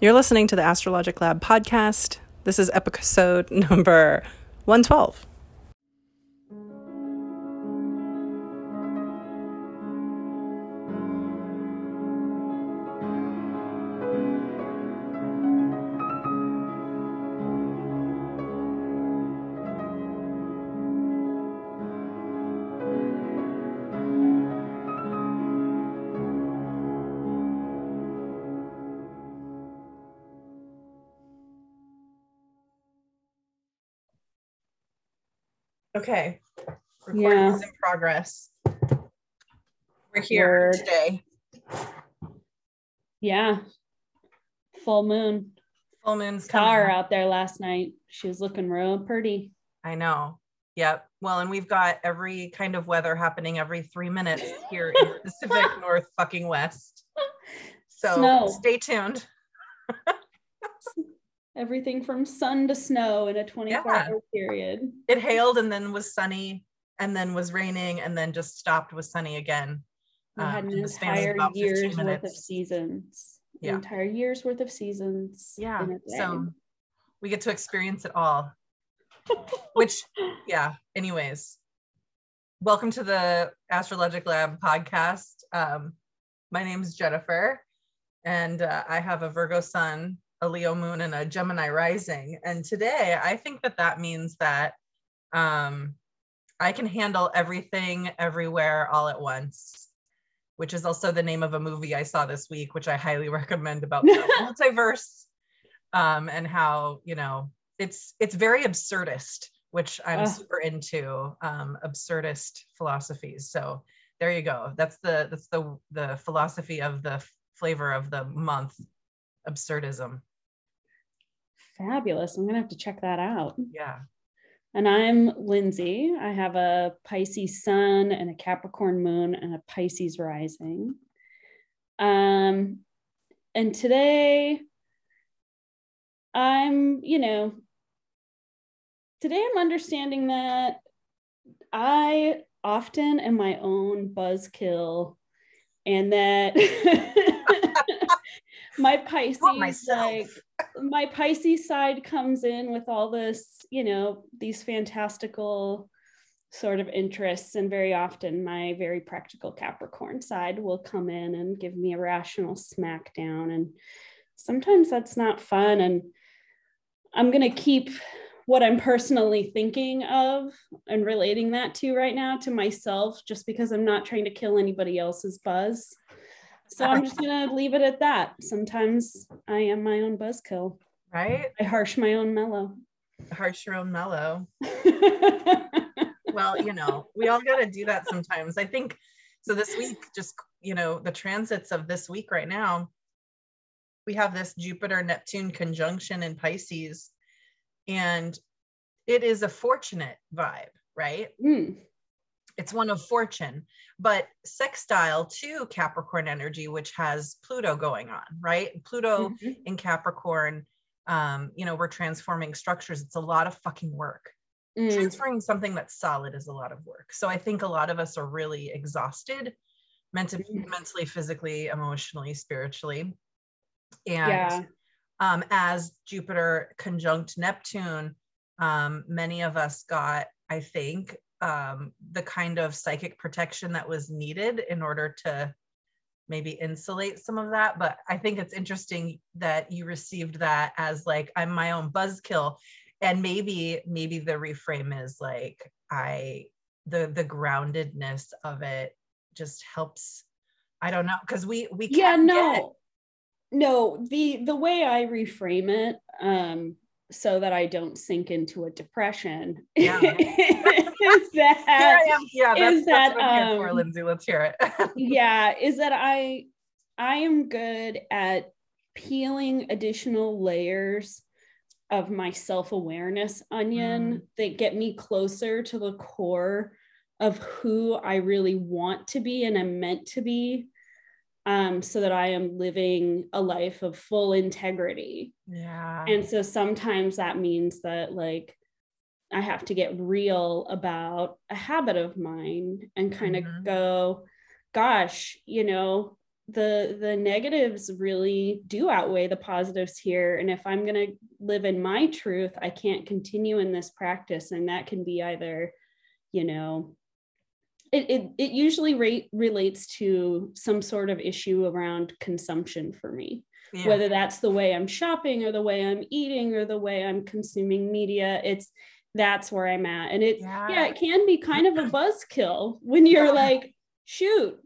You're listening to the Astrologic Lab podcast. This is episode number 112. Okay. Recording Yeah. is in progress. We're here Word. today. Yeah. Full moon. Full moon's Saw her coming. out there last night. She was looking real pretty. I know. Yep. Well, and we've got every kind of weather happening every three minutes here in the Pacific North fucking West. So Snow. stay tuned. Everything from sun to snow in a 24 Yeah. hour period. It hailed and then was sunny and then was raining and then just stopped was sunny again. We had Um, an in the span of entire about 15 year's worth of seasons. An Yeah. entire year's worth of seasons. Yeah. in a day. So we get to experience it all. Which, yeah, anyways. Welcome to the Astrologic Lab podcast. Um, my name is Jennifer, and uh, I have a Virgo sun, a Leo moon, and a Gemini rising. And today, I think that that means that um, I can handle everything, everywhere, all at once, which is also the name of a movie I saw this week, which I highly recommend about the multiverse um, and how you know it's it's very absurdist, which I'm Ugh. super into um, absurdist philosophies. So there you go. That's the that's the the philosophy of the flavor of the month, absurdism. Fabulous. I'm going to have to check that out. Yeah. And I'm Lindsay. I have a Pisces sun and a Capricorn moon and a Pisces rising. Um, and today I'm, you know, today I'm understanding that I often am my own buzzkill and that my Pisces like my Pisces side comes in with all this, you know, these fantastical sort of interests. And very often my very practical Capricorn side will come in and give me a rational smackdown. And sometimes that's not fun. And I'm going to keep what I'm personally thinking of and relating that to right now to myself, just because I'm not trying to kill anybody else's buzz. So I'm just going to leave it at that. Sometimes I am my own buzzkill. right? I harsh my own mellow. Harsh your own mellow. well, you know, we all got to do that sometimes. I think so. This week, just, you know, the transits of this week right now, we have this Jupiter Neptune conjunction in Pisces, and it is a fortunate vibe, right? Mm, It's one of fortune, but sextile to Capricorn energy, which has Pluto going on, right? Pluto mhm. in Capricorn, um, you know, we're transforming structures. It's a lot of fucking work Mm, transferring something that's solid is a lot of work. So I think a lot of us are really exhausted, mentally, Mhm. mentally, physically, emotionally, spiritually. And Yeah. um, as Jupiter conjunct Neptune, um, many of us got, I think, um, the kind of psychic protection that was needed in order to maybe insulate some of that. But I think it's interesting that you received that as like, I'm my own buzzkill and maybe maybe the reframe is like i the the groundedness of it just helps i don't know because we we yeah no get, no the the way i reframe it um so that i don't sink into a depression Yeah. is that yeah that's, is that's what i'm here for um, lindsay. Let's hear it. yeah is that i i am good at peeling additional layers of my self-awareness onion that get me closer to the core of who i really want to be and am meant to be um, so that i am living a life of full integrity. Yeah. And so sometimes that means that like I have to get real about a habit of mine and kind of Mhm. go, gosh, you know, the the negatives really do outweigh the positives here. And if i'm going to live in my truth i can't continue in this practice. And that can be either you know it it, it usually rate, relates to some sort of issue around consumption for me yeah. whether that's the way i'm shopping or the way i'm eating or the way i'm consuming media it's that's where i'm at and it yeah, yeah it can be kind of a buzzkill when you're yeah. like shoot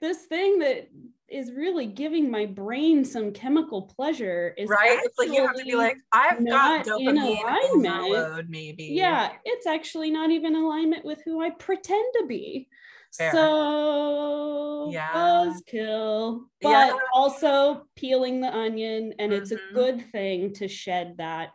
this thing that is really giving my brain some chemical pleasure is right it's like you have to be like i've got dopamine overload maybe yeah it's actually not even alignment with who i pretend to be Fair. so yeah buzzkill but yeah. also peeling the onion and mm-hmm. it's a mm-hmm. good thing to shed that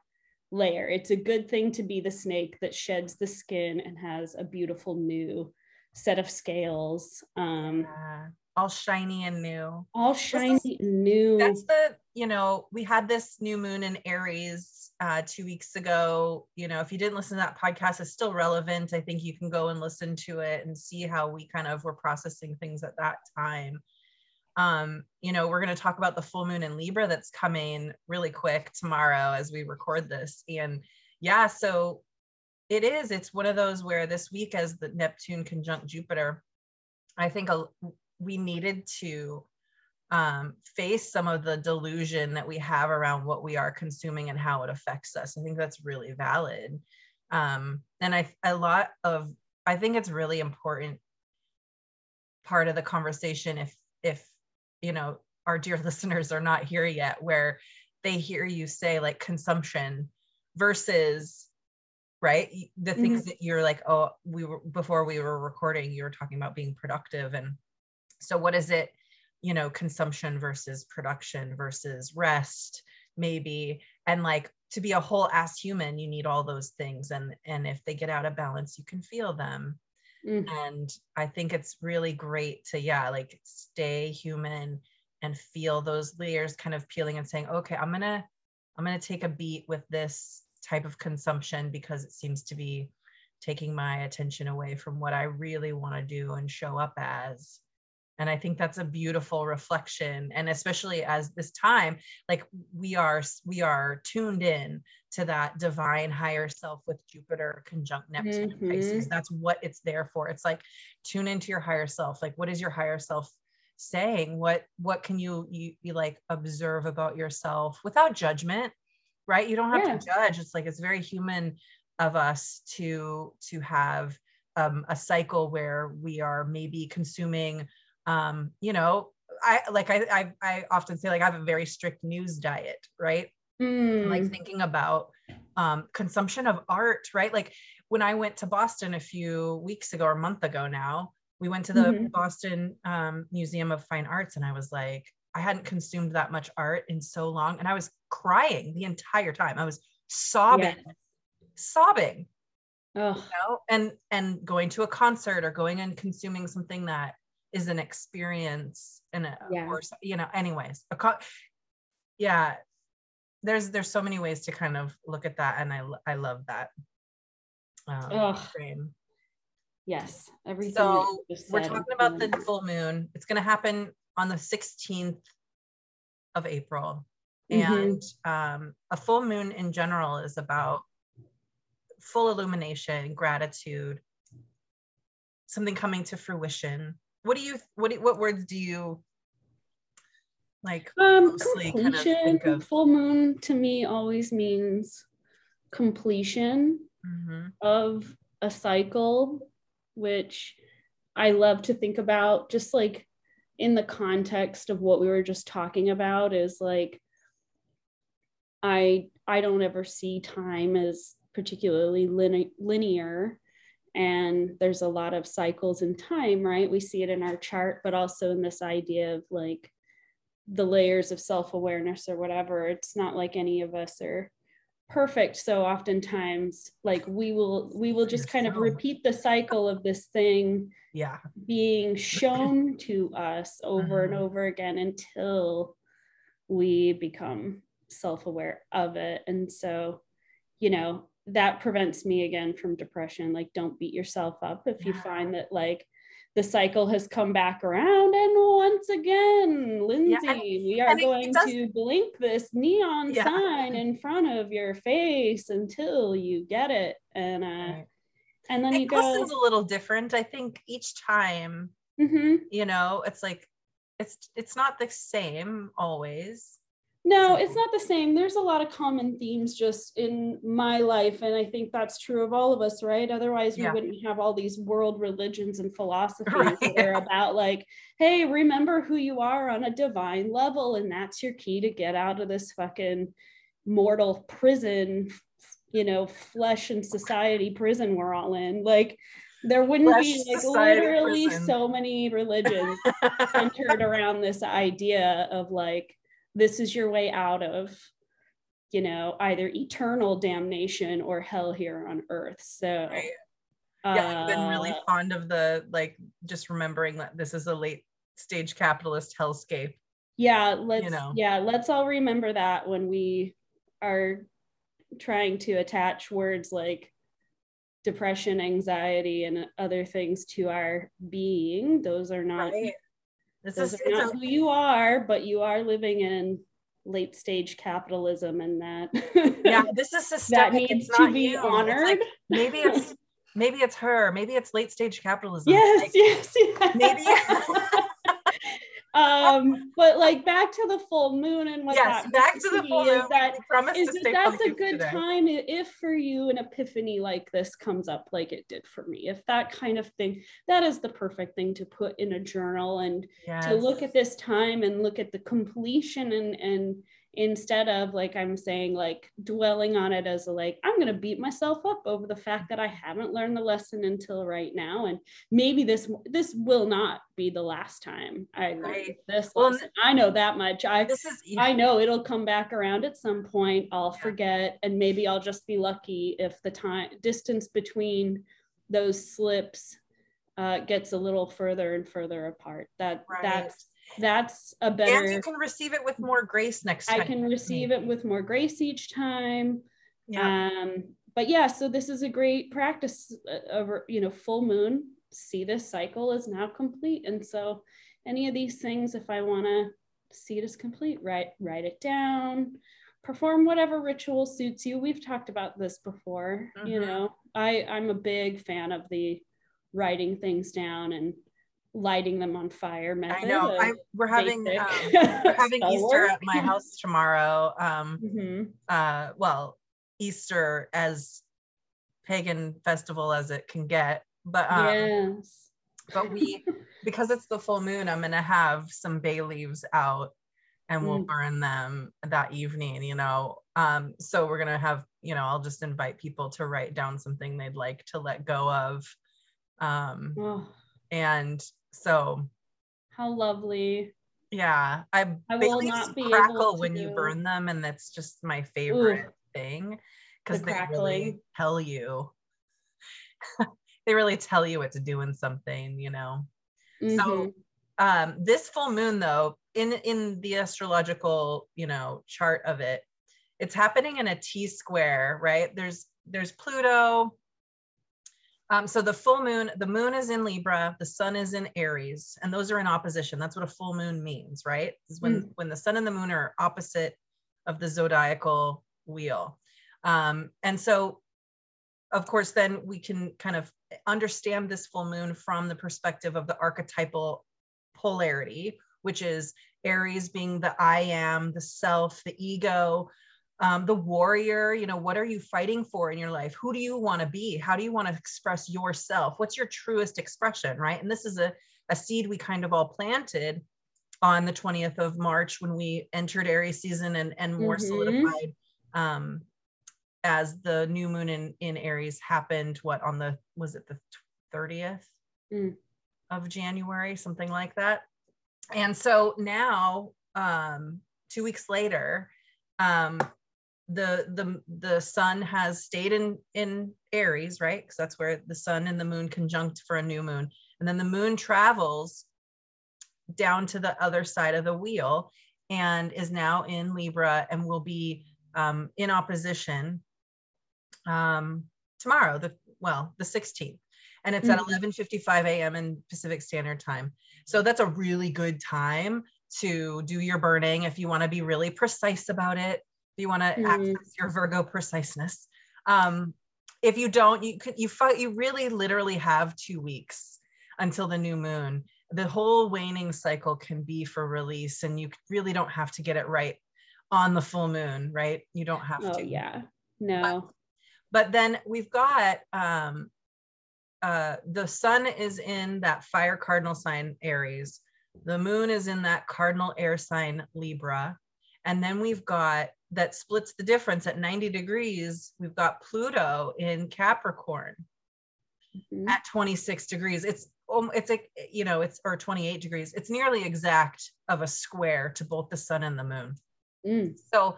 layer it's a good thing to be the snake that sheds the skin and has a beautiful new set of scales um yeah all shiny and new. All shiny is, and new. That's the, you know, we had this new moon in Aries uh, two weeks ago. You know, if you didn't listen to that podcast, it's still relevant. I think you can go and listen to it and see how we kind of were processing things at that time. Um, you know, we're going to talk about the full moon in Libra that's coming really quick tomorrow as we record this. And yeah, so it is, it's one of those where this week, as the Neptune conjunct Jupiter, I think a, we needed to um, face some of the delusion that we have around what we are consuming and how it affects us. I think that's really valid. Um, and I, a lot of, I think it's really important part of the conversation if, if, you know, our dear listeners are not here yet, where they hear you say like consumption versus right the things mm-hmm. that you're like oh we were before we were recording you were talking about being productive and so what is it, you know, consumption versus production versus rest, maybe. And like to be a whole ass human, you need all those things. And and if they get out of balance, you can feel them. Mm. And I think it's really great to, yeah, like stay human and feel those layers kind of peeling and saying, okay, I'm gonna, I'm gonna take a beat with this type of consumption because it seems to be taking my attention away from what I really want to do and show up as and i think that's a beautiful reflection and especially as this time like we are we are tuned in to that divine higher self with jupiter conjunct neptune mm-hmm. pisces. That's what it's there for. It's like tune into your higher self. Like what is your higher self saying? What what can you you, you like observe about yourself without judgment right? You don't have yeah. to judge. It's like it's very human of us to to have um, a cycle where we are maybe consuming um, you know, I like I, I I often say like I have a very strict news diet, right? Mm. Like thinking about um, consumption of art, right? Like when I went to Boston a few weeks ago or a month ago now, we went to the mm-hmm. Boston um, Museum of Fine Arts, and I was like, I hadn't consumed that much art in so long, and I was crying the entire time. I was sobbing, yeah. sobbing. Oh. You know? and and going to a concert or going and consuming something that is an experience and a yeah. or you know anyways a co- yeah. There's there's so many ways to kind of look at that and i i love that. Um, frame yes everything so we're talking about the full moon. It's going to happen on the 16th of april. Mm-hmm. and um, a full moon in general is about full illumination gratitude something coming to fruition what do you what do, what words do you like um completion kind of full moon to me always means completion mm-hmm. of a cycle which i love to think about just like in the context of what we were just talking about is like i i don't ever see time as particularly linear and there's a lot of cycles in time right? We see it in our chart but also in this idea of like the layers of self-awareness or whatever. It's not like any of us are perfect. So oftentimes like we will we will just kind of repeat the cycle of this thing yeah. being shown to us over and mm-hmm. over again until we become self-aware of it. And so you know that prevents me again from depression like don't beat yourself up if you find that like the cycle has come back around and once again lindsay yeah, and, we are going does, to blink this neon yeah. sign in front of your face until you get it and uh right. and then it you go a little different i think each time mm-hmm. you know it's like it's it's not the same always no, it's not the same. There's a lot of common themes just in my life. And I think that's true of all of us, right? Otherwise, we yeah. wouldn't have all these world religions and philosophies right. that are about, like, hey, remember who you are on a divine level. And that's your key to get out of this fucking mortal prison, you know, flesh and society prison we're all in. Like, there wouldn't be like literally prison. so many religions centered around this idea of like this is your way out of you know either eternal damnation or hell here on earth so right. yeah i've been really uh, fond of the like just remembering that this is a late stage capitalist hellscape yeah let's you know. yeah let's all remember that when we are trying to attach words like depression anxiety and other things to our being those are not right. This is not a, who you are, but you are living in late stage capitalism and that yeah this is systemic that needs to be you. honored it's like, maybe it's maybe it's her maybe it's late stage capitalism. Yes like, yes, yes. maybe um but like back to the full moon and what yes, that back to the full moon is that, is that that's a good today. time if for you an epiphany like this comes up like it did for me if that kind of thing that is the perfect thing to put in a journal and yes. to look at this time and look at the completion and and instead of like i'm saying like dwelling on it as a like i'm going to beat myself up over the fact that i haven't learned the lesson until right now and maybe this this will not be the last time i right. this well, lesson. i know that much i this is yeah. i know it'll come back around at some point i'll yeah. forget and maybe i'll just be lucky if the time distance between those slips uh, gets a little further and further apart that right. that's that's a better and you can receive it with more grace next time i can receive it with more grace each time. Yeah. um but yeah so this is a great practice over uh, you know full moon. See this cycle is now complete. And so any of these things if i want to see it as complete write write it down perform whatever ritual suits you. We've talked about this before mm-hmm. you know. I i'm a big fan of the writing things down and lighting them on fire method. I know. I, we're having um, we're having Easter at my house tomorrow. Um, mm-hmm. uh, well, Easter as pagan festival as it can get, but um, yes. but we because it's the full moon, I'm gonna have some bay leaves out and we'll mm. burn them that evening. You know, um, so we're gonna have you know I'll just invite people to write down something they'd like to let go of. Um, oh. and so how lovely. Yeah. I, I will not be crackle when you burn them, and that's just my favorite Ooh, thing. Because the they crackling. really tell you they really tell you it's doing something, you know. Mm-hmm. So um this full moon though, in in the astrological, you know, chart of it, it's happening in a T square, right? There's there's Pluto, um, so the full moon, the moon is in Libra, the sun is in Aries, and those are in opposition. That's what a full moon means, right? Is when mm. when the sun and the moon are opposite of the zodiacal wheel. Um, and so, of course, then we can kind of understand this full moon from the perspective of the archetypal polarity, which is Aries being the I am, the self, the ego, um, the warrior you know what are you fighting for in your life? Who do you want to be? How do you want to express yourself? What's your truest expression right? And this is a, a seed we kind of all planted on the 20th of march when we entered aries season and, and more mm-hmm. solidified um, as the new moon in, in aries happened what on the was it the 30th mm. of january? Something like that. And so now um, two weeks later um, the the the sun has stayed in in aries right because that's where the sun and the moon conjunct for a new moon and then the moon travels down to the other side of the wheel and is now in libra and will be um, in opposition um, tomorrow the well the 16th and it's at Mhm. 11:55 a.m. in Pacific Standard Time. So that's a really good time to do your burning if you want to be really precise about it. If you want to Mhm. access your Virgo preciseness. Um, if you don't, you could you fight you really literally have two weeks until the new moon. The whole waning cycle can be for release, and you really don't have to get it right on the full moon, right? You don't have Oh to yeah. No. but then we've got um uh the sun is in that fire cardinal sign aries the moon is in that cardinal air sign libra and then we've got that splits the difference at 90 degrees we've got pluto in capricorn Mhm. at 26 degrees it's um, it's like you know it's or 28 degrees it's nearly exact of a square to both the sun and the moon Mm. so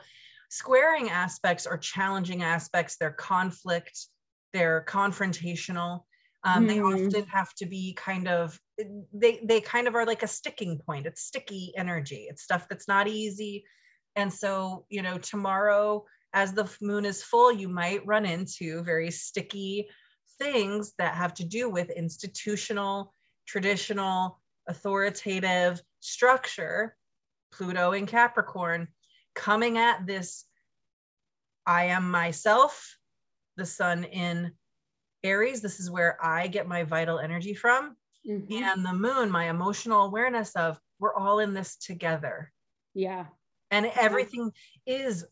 squaring aspects are challenging aspects, they're conflict, they're confrontational. Um, They Mhm. often have to be kind of they they kind of are like a sticking point. It's sticky energy. It's stuff that's not easy. And so, you know, tomorrow as the moon is full, you might run into very sticky things that have to do with institutional, traditional, authoritative structure. Pluto in Capricorn coming at this I am myself, the sun in Aries. This is where I get my vital energy from. Mhm. And the moon, my emotional awareness of we're all in this together. Yeah. And everything is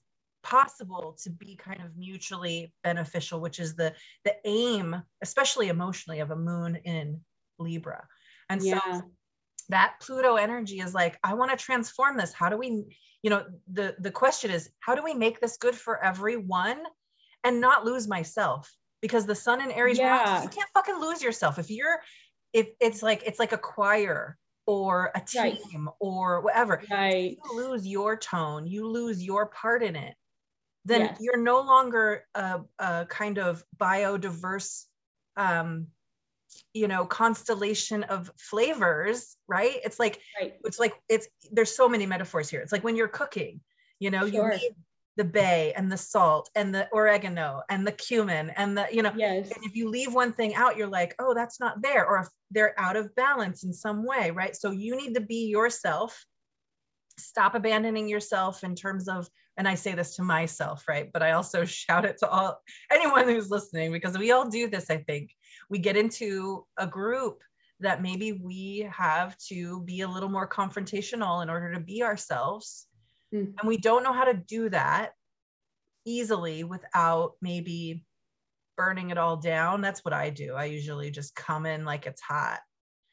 possible to be kind of mutually beneficial, which is the the aim, especially emotionally, of a moon in Libra. And so that pluto energy is like i want to transform this. How do we you know the the question is how do we make this good for everyone and not lose myself? Because the sun in aries Yeah. you can't fucking lose yourself. If you're if it's like it's like a choir or a Right. team or whatever Right. you lose your tone you lose your part in it then Yes. you're no longer a, a kind of biodiverse um you know constellation of flavors right it's like Right. it's like it's there's so many metaphors here it's like when you're cooking you know Sure. you need the bay and the salt and the oregano and the cumin and the you know Yes. and if you leave one thing out you're like oh that's not there or if they're out of balance in some way right? So you need to be yourself. Stop abandoning yourself in terms of and i say this to myself right? But i also shout it to all anyone who's listening because we all do this i think. We get into a group that maybe we have to be a little more confrontational in order to be ourselves Mm. and we don't know how to do that easily without maybe burning it all down. That's what i do. I usually just come in like it's hot.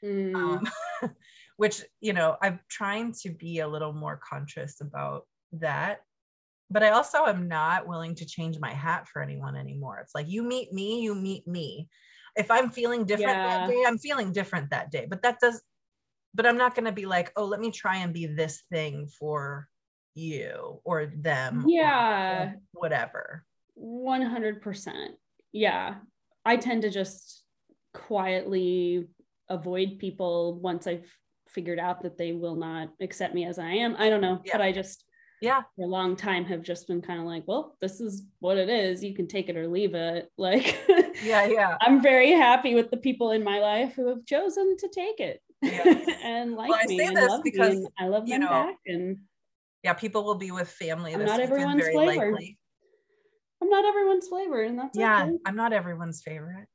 Mm. um, which you know i'm trying to be a little more conscious about that. But i also am not willing to change my hat for anyone anymore. It's like you meet me you meet me. If i'm feeling different Yeah. that day i'm feeling different that day. But that does but i'm not going to be like oh let me try and be this thing for you or them or Yeah. whatever 100%. Yeah. I tend to just quietly avoid people once I've figured out that they will not accept me as I am. I don't know, Yeah. but I just yeah for a long time have just been kind of like, well, this is what it is. You can take it or leave it. Like yeah yeah I'm very happy with the people in my life who have chosen to take it Yeah. and like Well, I me say and this love because, me and I love them know, back and yeah people will be with family I'm this not weekend, everyone's very flavor. likely. I'm not everyone's flavor and that's yeah okay. i'm not everyone's favorite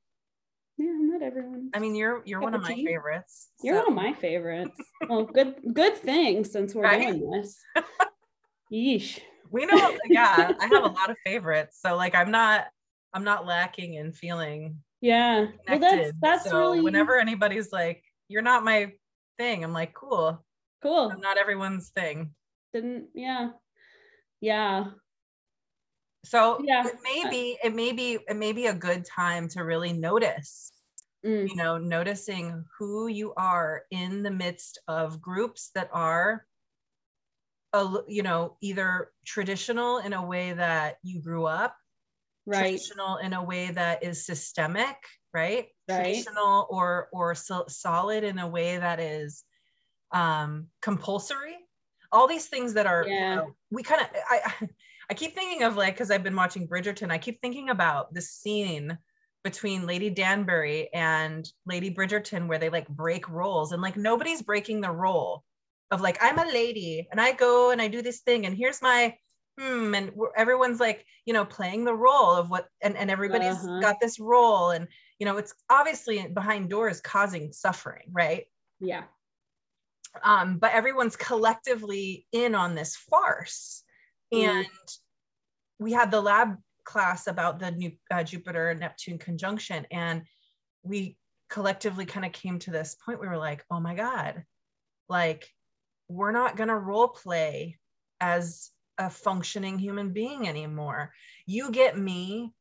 Yeah, I'm not everyone's. I mean, you're you're Cup one of my favorites. You're one of my favorites. well, good good thing since we're Right? doing this. Yeesh. We know, yeah. I have a lot of favorites, so like I'm not I'm not lacking in feeling Yeah. Well, that's that's so really whenever anybody's like, "You're not my thing," I'm like, "Cool. cool. I'm not everyone's thing." Didn't yeah. Yeah. So Yeah. it may be it may be it may be a good time to really notice Mm, you know, noticing who you are in the midst of groups that are, a you know, either traditional in a way that you grew up, right. traditional in a way that is systemic, right? Right. Traditional or or so, solid in a way that is um, compulsory. All these things that are, you know, we kind of, I, I keep thinking of like, because I've been watching Bridgerton, I keep thinking about the scene between Lady Danbury and Lady Bridgerton where they like break roles and like nobody's breaking the role of like I'm a lady and I go and I do this thing and here's my hmm and everyone's like you know playing the role of what and, and everybody's uh-huh. got this role and you know it's obviously behind doors causing suffering right? Yeah um but everyone's collectively in on this farce and we had the lab class about the new uh, Jupiter and Neptune conjunction, and we collectively kind of came to this point we were like, oh my God, like we're not going to role play as a functioning human being anymore. You get me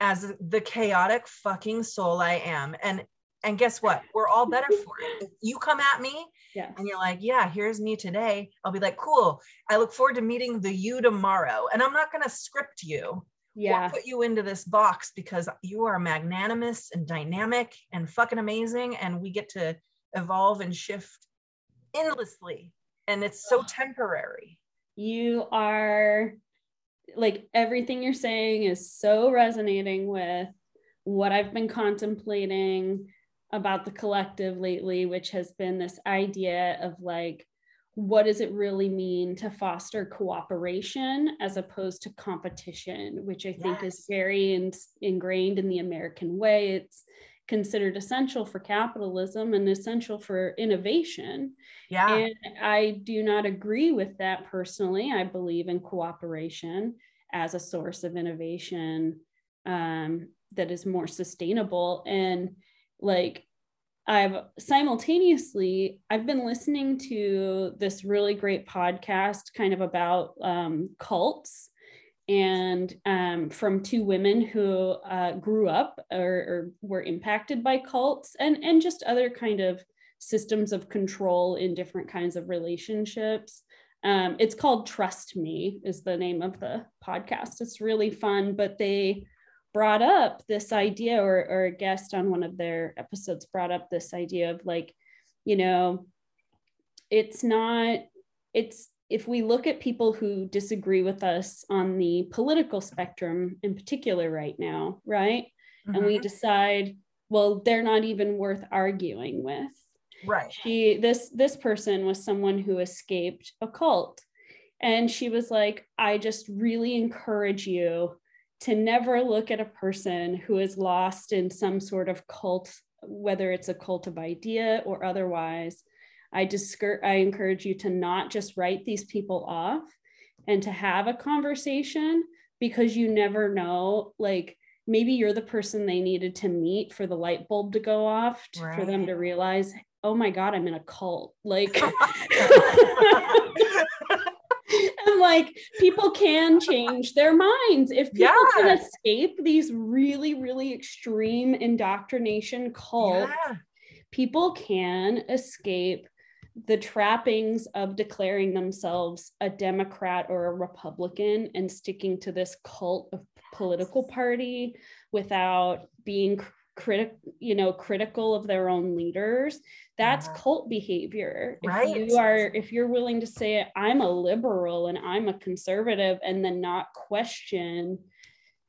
as the chaotic fucking soul I am. And and guess what? We're all better for it. If you come at me yes. and you're like, yeah, here's me today, I'll be like, cool. I look forward to meeting the you tomorrow. And I'm not going to script you yeah. put you into this box because you are magnanimous and dynamic and fucking amazing. And we get to evolve and shift endlessly. And it's so temporary. You are like everything you're saying is so resonating with what I've been contemplating about the collective lately, which has been this idea of like, what does it really mean to foster cooperation as opposed to competition, which I think yes. is very in, ingrained in the American way. It's considered essential for capitalism and essential for innovation. Yeah. And I do not agree with that personally. I believe in cooperation as a source of innovation um, that is more sustainable. And like I've simultaneously I've been listening to this really great podcast kind of about um, cults and um, from two women who uh, grew up or, or, were impacted by cults and and just other kind of systems of control in different kinds of relationships. Um, it's called Trust Me is the name of the podcast. It's really fun, but they brought up this idea or, or a guest on one of their episodes brought up this idea of like you know it's not it's if we look at people who disagree with us on the political spectrum in particular right now right mm-hmm. and we mm-hmm. decide well they're not even worth arguing with right she this this person was someone who escaped a cult and she was like i just really encourage you to never look at a person who is lost in some sort of cult, whether it's a cult of idea or otherwise. I discur- I encourage you to not just write these people off and to have a conversation because you never know like maybe you're the person they needed to meet for the light bulb to go off right. for them to realize oh my god i'm in a cult like and like people can change their minds. If people can escape these really really extreme indoctrination cults yeah. people can escape the trappings of declaring themselves a democrat or a republican and sticking to this cult of political party without being critic you know critical of their own leaders that's yeah. cult behavior right. if you are if you're willing to say i'm a liberal and i'm a conservative and then not question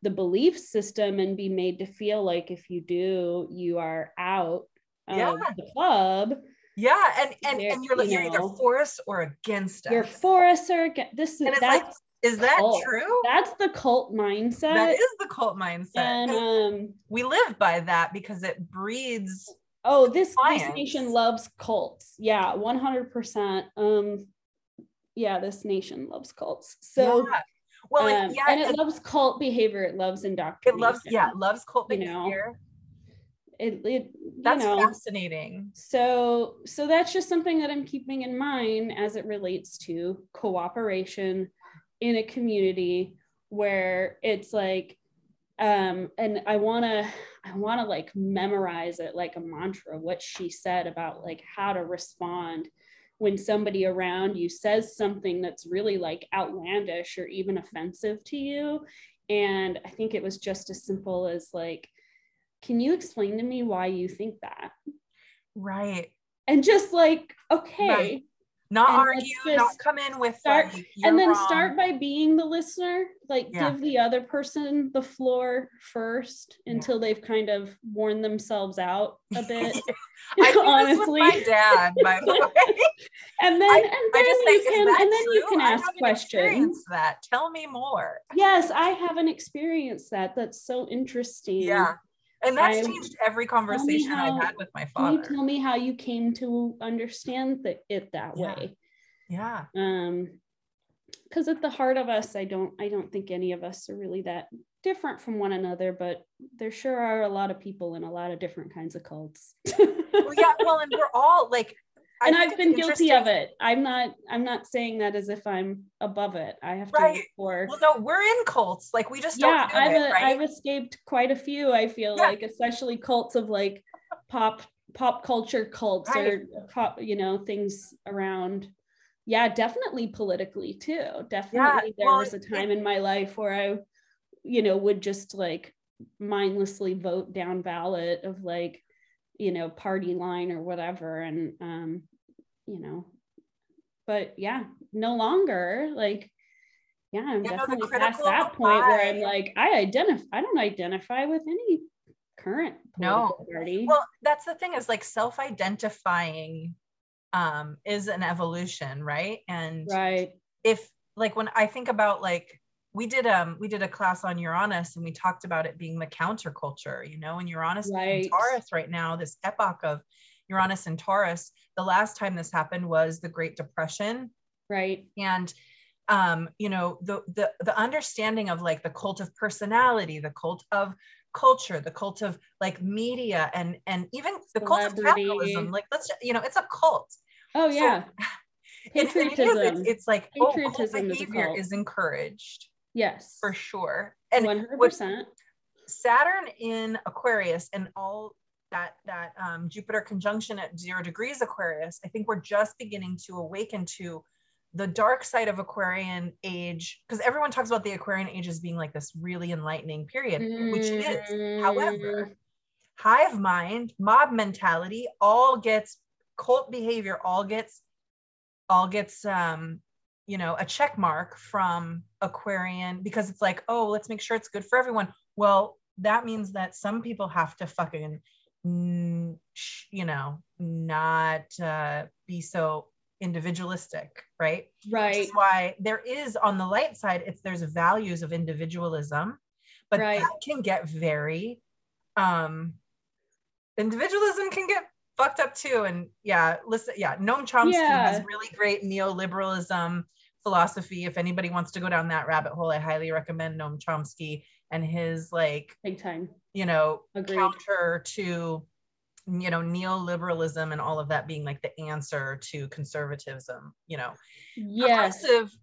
the belief system and be made to feel like if you do you are out of yeah. the club yeah and and, and you're, you are either for us or against us you're for us or against this is that's like, is that cult. true? That's the cult mindset. That is the cult mindset. And um, we live by that because it breeds. Oh, this, this nation loves cults. Yeah, 100%. Um, yeah, this nation loves cults. So, yeah. well, um, yeah, and it, it, loves cult behavior. It loves indoctrination. It loves, yeah, it loves cult behavior. You know? It, it that's know, fascinating so so that's just something that i'm keeping in mind as it relates to cooperation in a community where it's like um and i want to i want to like memorize it like a mantra what she said about like how to respond when somebody around you says something that's really like outlandish or even offensive to you. And i think it was just as simple as like can you explain to me why you think that? Right. And just like okay. Right not And argue, not come in with start- like, and then wrong. start by being the listener like Yeah. give the other person the floor first Yeah. until they've kind of worn themselves out a bit honestly my dad, by the way. and then I- and then you "Is can and then you can ask questions That tell me more. yes i haven't experienced that that's so interesting Yeah, and that's I- changed every conversation how- I've had with my father. can you tell me how you came to understand that it that Yeah. way Yeah, um because at the heart of us i don't i don't think any of us are really that different from one another but there sure are a lot of people in a lot of different kinds of cults well, yeah. Well, and we're all like, and i've been guilty of it. I'm not i'm not saying that as if i'm above it. I have to Right. look for Well, no, we're in cults. Like we just yeah don't do I've, it, a, right? I've escaped quite a few i feel Yeah. like especially cults of like pop pop culture cults or pop you know things around. Yeah definitely politically too. Definitely there well, was a it- time in my life where i you know would just like mindlessly vote down ballot of like you know party line or whatever. And um you know but yeah no longer like yeah i'm Yeah, no, definitely past that point where i'm like i identify i don't identify with any current No. party well that's the thing is like self-identifying um is an evolution right and right if like when i think about like we did um we did a class on uranus and we talked about it being the counterculture you know and uranus being Right. taurus right now this epoch of uranus and taurus the last time this happened was the great depression. Right. And um you know the the the understanding of like the cult of personality the cult of culture the cult of like media and and even the cult of capitalism. Like let's you know it's a cult. Oh So- yeah. It- it is. Patriotism. it's, it's like oh, Patriotism is behavior cult. is encouraged. Yes. For sure. And 100% saturn in aquarius and all that that um, jupiter conjunction at zero degrees aquarius i think we're just beginning to awaken to the dark side of aquarian age because everyone talks about the aquarian age as being like this really enlightening period which it is Mm. however hive mind mob mentality all gets cult behavior all gets all gets um you know a check mark from aquarian because it's like oh let's make sure it's good for everyone well that means that some people have to fucking mm, you know not uh be so individualistic right? Which right. is why there is on the light side it's there's values of individualism but Right. that can get very um individualism can get fucked up too and yeah listen yeah noam chomsky has really great neoliberalism philosophy. If anybody wants to go down that rabbit hole i highly recommend noam chomsky and his like big time. you know Agreed. counter to you know neoliberalism and all of that being like the answer to conservatism you know. Yes. Progressive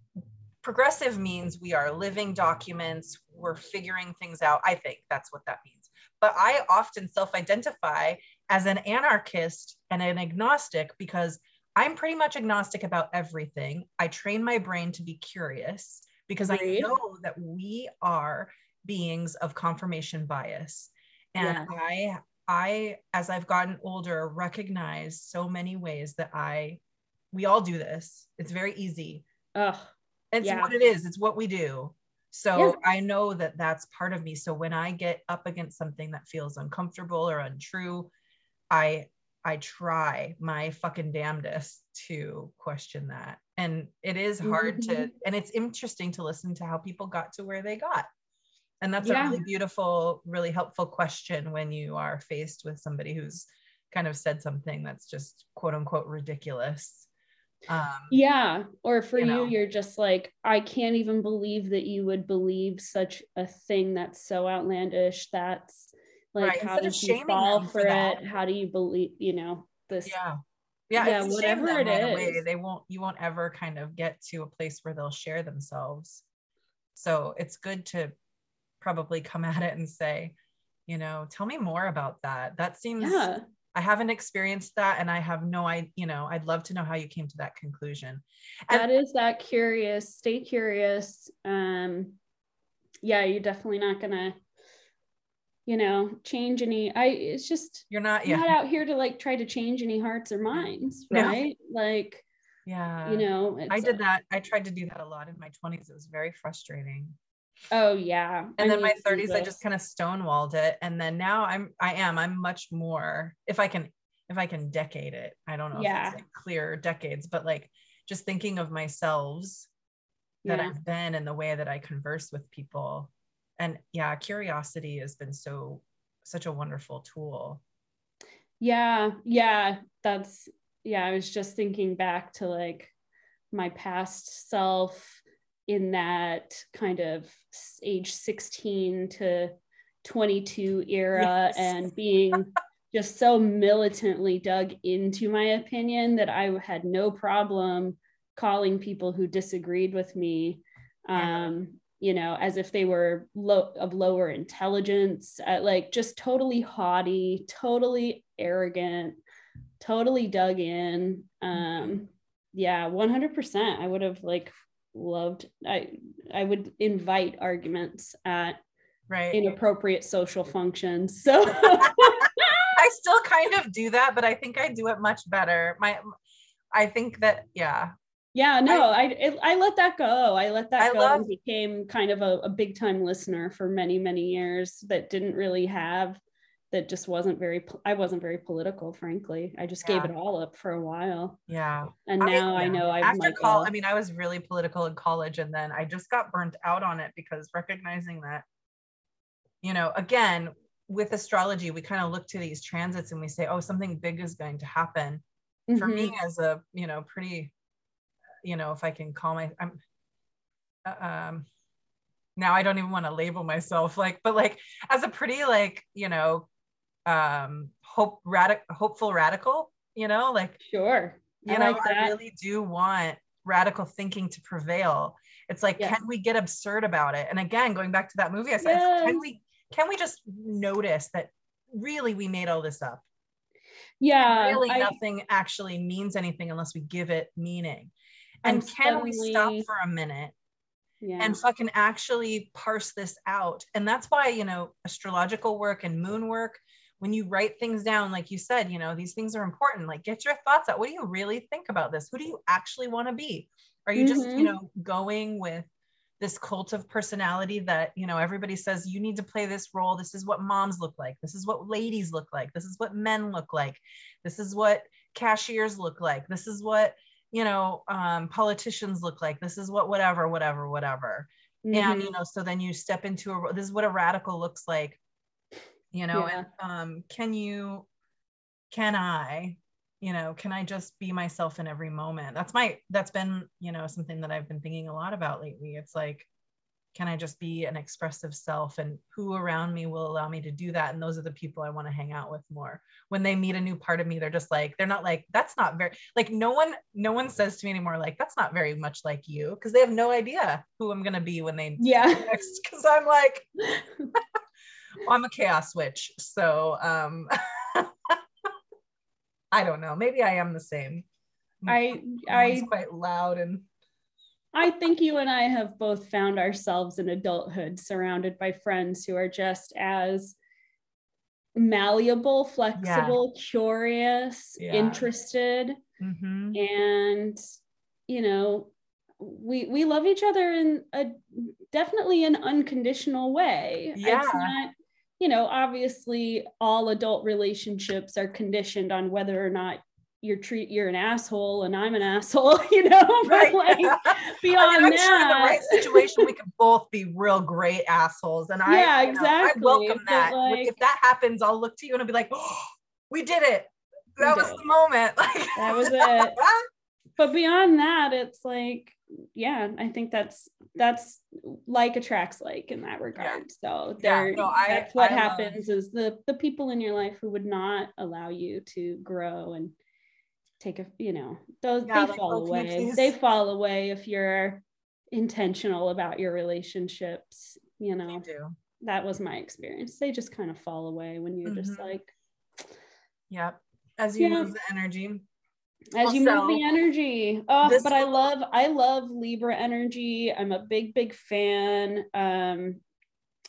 progressive means we are living documents we're figuring things out. I think that's what that means. But i often self-identify as an anarchist and an agnostic because i'm pretty much agnostic about everything. I train my brain to be curious because i know that we are beings of confirmation bias and Yeah. i i as i've gotten older recognize so many ways that i we all do this it's very easy Ugh. it's Yeah. what it is it's what we do so Yeah. i know that that's part of me so when i get up against something that feels uncomfortable or untrue i i try my fucking damnedest to question that and it is hard to Mhm. and it's interesting to listen to how people got to where they got and that's Yeah. a really beautiful really helpful question when you are faced with somebody who's kind of said something that's just quote unquote ridiculous um Yeah. Or for You you, know. you're just like, I can't even believe that you would believe such a thing that's so outlandish. That's like, Right, how instead did you fall for, for it? How do you believe, you know, this? yeah yeah, Yeah, if you shame whatever it right away, they won't you won't ever kind of get to a place where they'll share themselves so it's good to probably come at it and say you know tell me more about that that seems Yeah. i haven't experienced that and i have no i you know i'd love to know how you came to that conclusion That is that curious. Stay curious. Um, yeah, you're definitely not gonna, you know, change any. I. It's just you're not yeah not out here to like try to change any hearts or minds, No. right? Like, Yeah. You know, I did that. I tried to do that a lot in my 20s. It was very frustrating. Oh yeah. And then my mean, 30s, I just kind of stonewalled it. And then now I'm, I am, I'm much more, if I can, if I can decade it, I don't know if it's like clear decades, but like just thinking of myself that Yeah. I've been and the way that I converse with people. And yeah, curiosity has been so, such a wonderful tool. Yeah, yeah, that's yeah, I was just thinking back to like my past self in that kind of age 16 to 22 era Yes. and being just so militantly dug into my opinion that I had no problem calling people who disagreed with me um you know as if they were low of lower intelligence uh, like just totally haughty totally arrogant totally dug in um yeah 100% i would have like loved i i would invite arguments at Right. inappropriate social functions so I still kind of do that, but I think I do it much better. My, I think that, yeah, yeah no I, I i let that go i let that I go love- and became kind of a, a big time listener for many many years that didn't really have that just wasn't very i wasn't very political frankly i just gave it all up for a while yeah. and now i, yeah. know i'm after like call. I mean, I was really political in college, and then I just got burnt out on it because recognizing that, you know, again with astrology, we kind of look to these transits and we say, oh, something big is going to happen. For mhm, me, as a you know pretty, you know, if I can call my, I'm, uh, um, now I don't even want to label myself like, but like as a pretty like you know, um, hope radic hopeful radical, you know, like sure. You I know like i really do want radical thinking to prevail. It's like Yes. can we get absurd about it? And again going back to that movie i said can we can we just notice that really we made all this up? Yeah really I, nothing actually means anything unless we give it meaning. I'm and can we stop for a minute yeah. and fucking actually parse this out. And that's why, you know, astrological work and moon work, when you write things down, like you said, you know, these things are important. Like, get your thoughts out. What do you really think about this? Who do you actually want to be? Are you just, you Mhm. know, going with this cult of personality that, you know, everybody says you need to play this role. This is what moms look like. This is what ladies look like. This is what men look like. This is what cashiers look like. This is what, you know, um, politicians look like. This is what, whatever, whatever, whatever and mhm, you know so then you step into a this is what a radical looks like you know Yeah. and um can you can i you know can i just be myself in every moment? That's my that's been you know something that i've been thinking a lot about lately. It's like can i just be an expressive self and who around me will allow me to do that? And those are the people i want to hang out with more. When they meet a new part of me they're just like they're not like that's not very like no one no one says to me anymore like that's not very much like you because they have no idea who i'm going to be when they yeah. because i'm like i'm a chaos witch so um i don't know maybe i am the same i i quite loud and I think you and I have both found ourselves in adulthood surrounded by friends who are just as malleable, flexible, curious, Yeah. interested, Mhm. and you know, we we love each other in a definitely an unconditional way. Yeah. It's not, you know, obviously all adult relationships are conditioned on whether or not you're treat you're an asshole and I'm an asshole, you know, but right like I beyond mean, I'm sure in the that, right situation we could both be real great assholes and i Yeah, you know, i welcome that like- if that happens i'll look to you and i'll be like oh, we did it that was it. the moment like That was it. but beyond that, it's like, yeah, I think that's that's like attracts like in that regard. So Yeah, no, I- that's what I love- happens is the the people in your life who would not allow you to grow and take a you know those Yeah, they like, fall away. They fall away if you're intentional about your relationships, you They know. do That was my experience. They just kind of fall away when you're just Mhm. like yep as you Yeah. move the energy as you move the energy. Oh but i love i love libra energy. I'm a big big fan. Um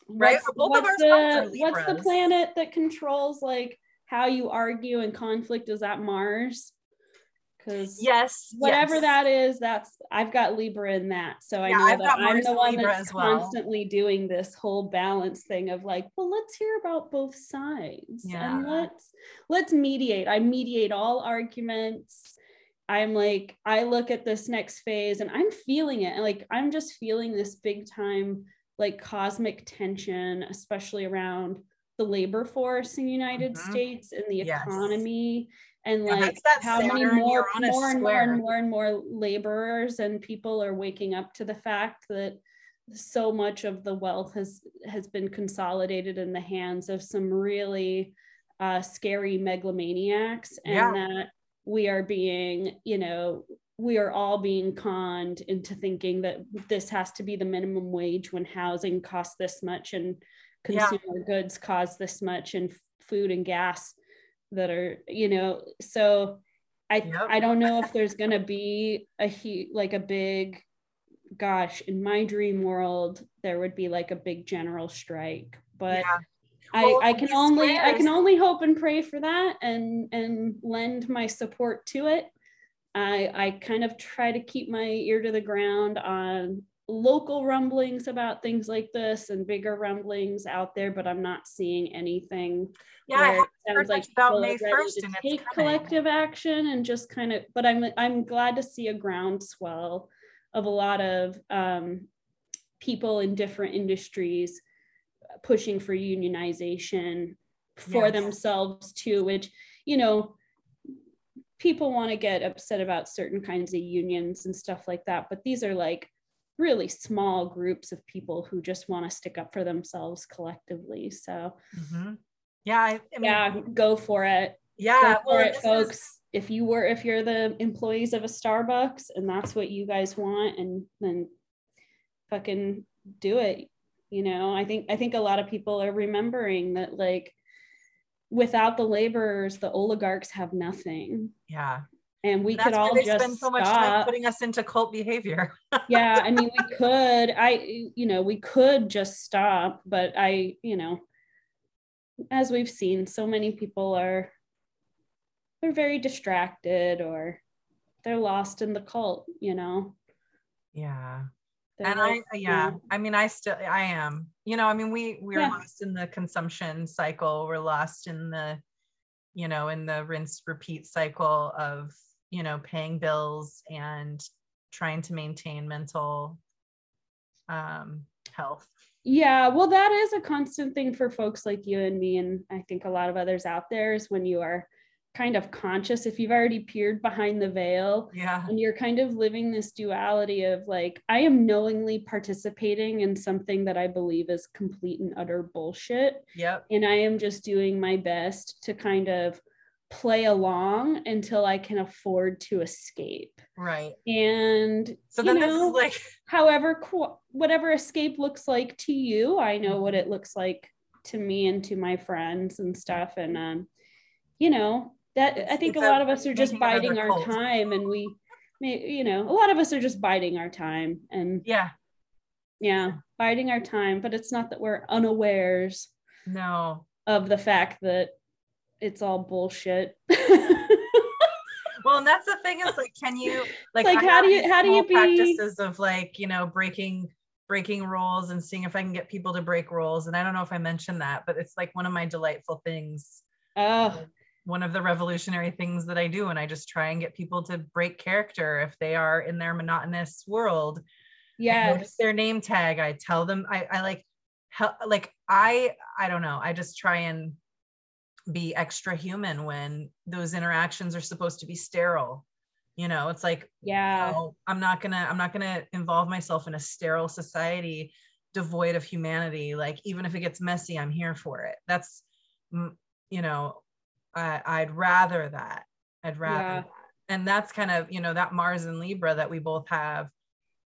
Right, what's, both of what's the what's the planet that controls like how you argue and conflict is that mars because yes whatever yes. that is that's i've got libra in that so i yeah, know I've that i'm the one Libra that's well. constantly doing this whole balance thing of like well let's hear about both sides and let's let's mediate i mediate all arguments i'm like i look at this next phase and i'm feeling it and like i'm just feeling this big time like cosmic tension especially around the labor force in the united Mhm. states and the Yes. economy and Yeah, like how many more, more and more and more and more laborers and people are waking up to the fact that so much of the wealth has has been consolidated in the hands of some really uh, scary megalomaniacs and Yeah. that we are being you know we are all being conned into thinking that this has to be the minimum wage when housing costs this much and Yeah. consumer goods cost this much and food and gas that are you know so i Yep. i don't know if there's going to be a huge like a big gosh in my dream world there would be like a big general strike but yeah I, Well, I can these only I can only hope and pray for that and and lend my support to it. I I kind of try to keep my ear to the ground on local rumblings about things like this and bigger rumblings out there, but I'm not seeing anything yeah it sounds like about may 1st to and take collective action and just kind of but I'm I'm glad to see a groundswell of a lot of um, people in different industries pushing for unionization for Yes. themselves too which you know people want to get upset about certain kinds of unions and stuff like that but these are like really small groups of people who just want to stick up for themselves collectively so. Mhm. yeah I, I mean yeah go for it. Yeah go for well, it this is- folks. If you were if you're the employees of a starbucks and that's what you guys want and then fucking do it you know? I think i think a lot of people are remembering that like without the laborers the oligarchs have nothing. Yeah and we That's could all they just spend so much time stop putting us into cult behavior yeah i mean we could i you know we could just stop but i you know as we've seen so many people are they're very distracted or they're lost in the cult you know yeah They're and like, I you yeah, I mean I still I am. You know, I mean we we're Yeah. lost in the consumption cycle. We're lost in the you know, in the rinse repeat cycle of, you know, paying bills and trying to maintain mental um health. yeah well that is a constant thing for folks like you and me and i think a lot of others out there is when you are kind of conscious if you've already peered behind the veil Yeah. and you're kind of living this duality of like i am knowingly participating in something that i believe is complete and utter bullshit Yep. and i am just doing my best to kind of play along until i can afford to escape Right. and So you then know, this is like however qu- whatever escape looks like to you i know what it looks like to me and to my friends and stuff and um you know that i think a it's a- lot of us are just biding our cult. time and we may you know a lot of us are just biding our time and yeah, yeah biding our time but it's not that we're unawares no. of the fact that it's all bullshit Well, and that's the thing is like, can you like, like, how do you- how do you be- practices of like, you know, breaking breaking rules and seeing if I can get people to break rules. And I don't know if I mentioned that, but it's like one of my delightful things. oh One of the revolutionary things that I do. And I just try and get people to break character if they are in their monotonous world. Yes their name tag. I tell them I, I like Help, like I I don't know. I just try and be extra human when those interactions are supposed to be sterile. You know, it's like yeah I'm not gonna I'm not gonna involve myself in a sterile society devoid of humanity. Like even if it gets messy, I'm here for it. That's you know, I, I'd rather that. I'd rather Yeah. that. And that's kind of you know that Mars and Libra that we both have.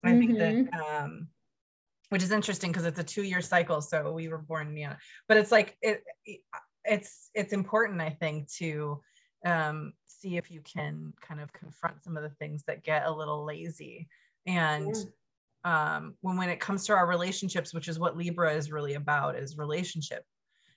I think that Mm-hmm. um which is interesting because it's a two year cycle. So we were born, yeah. But it's like it it's it's important, I think, to um see if you can kind of confront some of the things that get a little lazy. And um when when it comes to our relationships, which is what Libra is really about, is relationship.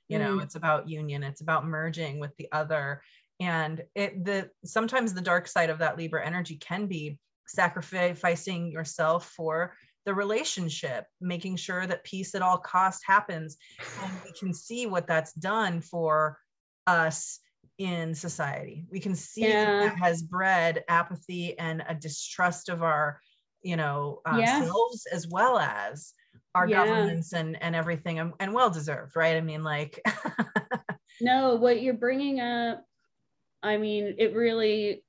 You know, Mm. it's about union, it's about merging with the other. and it the sometimes the dark side of that libra energy can be sacrificing yourself for the relationship making sure that peace at all cost happens and we can see what that's done for us in society we can see Yeah. that has bred apathy and a distrust of our you know um, Yeah. selves as well as our Yeah. governments and and everything and, and well deserved right i mean like No, what you're bringing up, I mean, it really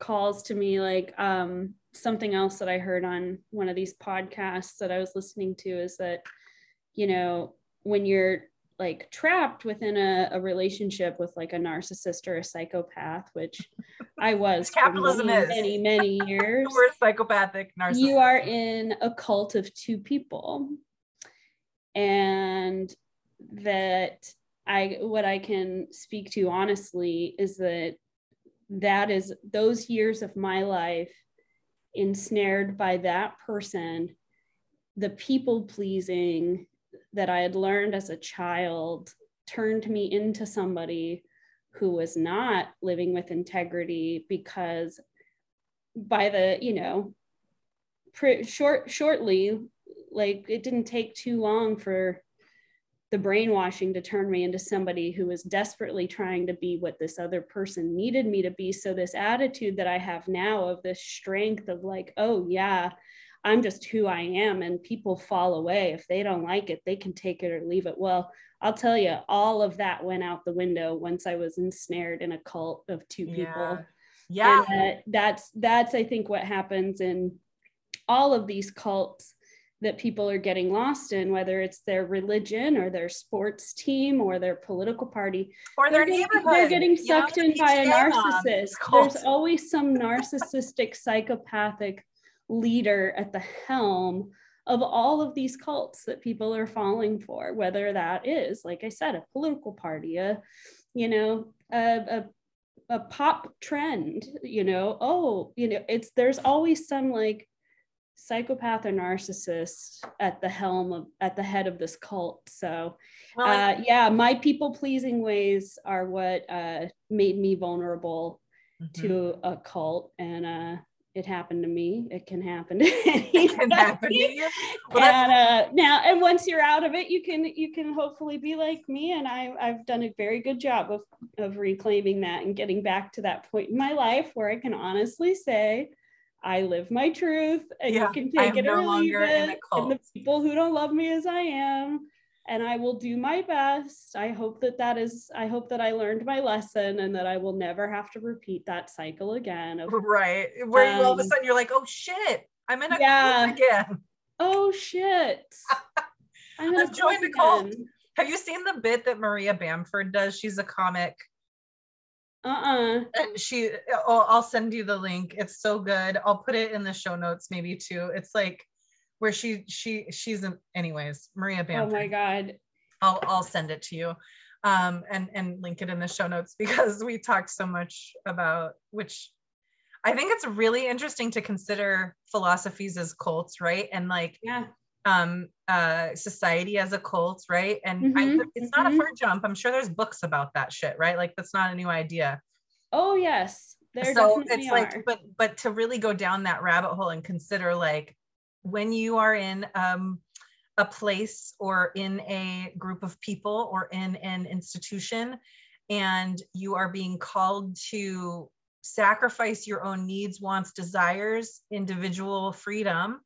calls to me like um, something else that I heard on one of these podcasts that I was listening to is that, you know, when you're like trapped within a, a relationship with like a narcissist or a psychopath, which I was Capitalism many, is. many, many years we're psychopathic narcissist you are in a cult of two people and that i what i can speak to honestly is that that is those years of my life ensnared by that person the people pleasing that i had learned as a child turned me into somebody who was not living with integrity because by the you know short shortly like it didn't take too long for the brainwashing to turn me into somebody who was desperately trying to be what this other person needed me to be. So this attitude that i have now of this strength of like oh yeah i'm just who i am and people fall away. If they don't like it they can take it or leave it. Well i'll tell you all of that went out the window once i was ensnared in a cult of two people. Yeah yeah. And that, that's that's i think what happens in all of these cults that people are getting lost in whether it's their religion or their sports team or their political party. Or their they're getting, neighborhood they're getting you know, sucked in by a narcissist. there's always some narcissistic psychopathic leader at the helm of all of these cults that people are falling for whether that is like i said a political party a you know a, a a pop trend you know. Oh you know it's there's always some like psychopath or narcissist at the helm of at the head of this cult so uh yeah my people pleasing ways are what uh made me vulnerable Mhm. to a cult and uh it happened to me it can happen to It can happen to you. Well, and uh now and once you're out of it you can you can hopefully be like me and i i've done a very good job of of reclaiming that and getting back to that point in my life where i can honestly say i live my truth and Yeah, you can take it or leave longer in a it and the people who don't love me as i am and i will do my best. I hope that that is i hope that i learned my lesson and that i will never have to repeat that cycle again of right where you all of a Um, sudden you're like oh shit i'm in a yeah. cult again. Oh shit. I'm I've joined a cult. have you seen the bit that maria bamford does? She's a comic uh-uh. And she oh, i'll send you the link. It's so good. I'll put it in the show notes maybe too. It's like where she she she's in anyways maria Bamford. oh my god. I'll I'll send it to you um and and link it in the show notes because we talked so much about which I think it's really interesting to consider philosophies as cults, right? And like yeah um uh society as a cult, right? And I, Mhm, it's not a far jump. I'm sure there's books about that shit, right? Like that's not a new idea. oh yes there so it's like but but to really go down that rabbit hole and consider like when you are in um a place or in a group of people or in an institution and you are being called to sacrifice your own needs wants desires individual freedom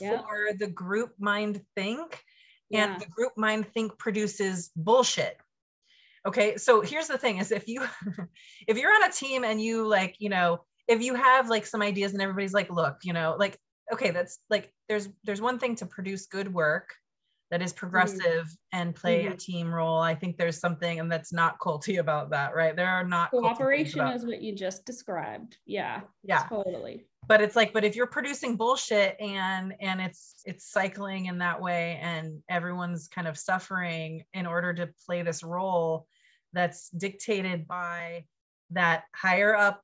Yeah. for the group mind think yeah. and the group mind think produces bullshit okay so here's the thing is if you if you're on a team and you like you know if you have like some ideas and everybody's like look you know like okay that's like there's there's one thing to produce good work that is progressive and play a Mhm. team role i think there's something and that's not culty about that right? There are not cooperation is what you just described. Yeah yeah. totally. But it's like but if you're producing bullshit and and it's it's cycling in that way and everyone's kind of suffering in order to play this role that's dictated by that higher up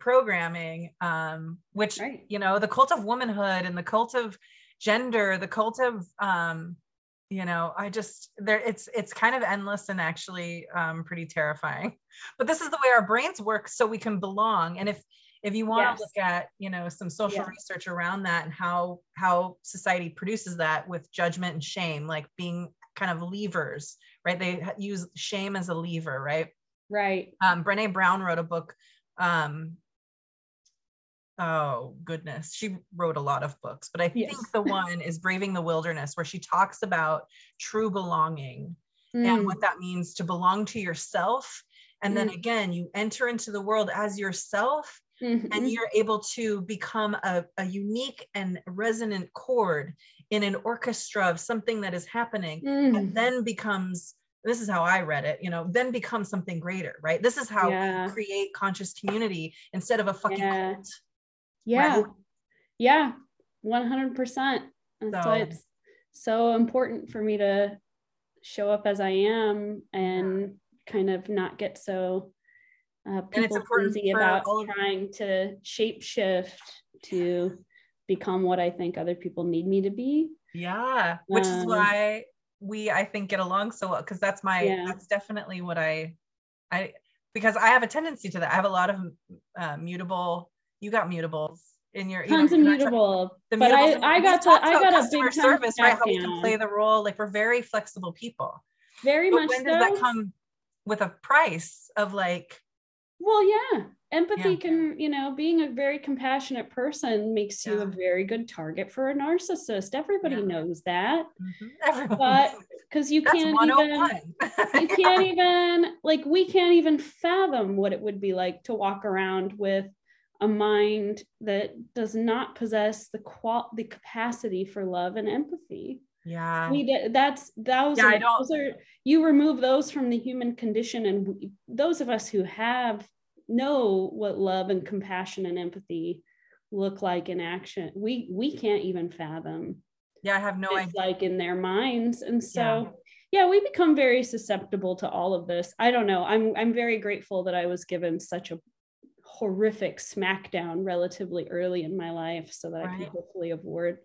programming um which right. you know the cult of womanhood and the cult of gender the cult of um you know i just there it's it's kind of endless and actually um, pretty terrifying. But this is the way our brains work so we can belong. And if if you want Yes. to look at you know some social Yeah. research around that and how how society produces that with judgment and shame like being kind of levers right? They use shame as a lever right? Right. Um brene brown wrote a book um oh goodness. She wrote a lot of books but i think the one is braving the wilderness where she talks about true belonging and Mm, what that means to belong to yourself. And then again you enter into the world as yourself mhm. and you're able to become a, a unique and resonant chord in an orchestra of something that is happening Mm, and then becomes this is how i read it you know then becomes something greater right? This is how yeah. we create conscious community instead of a fucking Yeah. cult yeah. Right? yeah 100% that's why So- it's so important for me to show up as i am and kind of not get so uh, people important about trying to shape shift to become what i think other people need me to be. Yeah. Which is Um, why we i think get along so well because that's my Yeah. that's definitely what i i because i have a tendency to that. I have a lot of uh, mutable you got mutables in your you know, tons of you're not trying- mutable the but i i got to i got a big service right how we can play the role. Like we're very flexible people. Very but much when so. does that come with a price of like Well, yeah. Empathy Yeah. can, you know, being a very compassionate person makes you a very good target for a narcissist. Everybody Yeah. knows that. Mhm, But because you that's can't even 101 you can't even like we can't even fathom what it would be like to walk around with a mind that does not possess the qual the capacity for love and empathy. yeah we did, that's those, Yeah, are, those are you remove those from the human condition and we, those of us who have know what love and compassion and empathy look like in action we we can't even fathom yeah i have no idea like in their minds and so Yeah. yeah. we become very susceptible to all of this i don't know i'm i'm very grateful that i was given such a horrific smackdown relatively early in my life so that i can hopefully avoid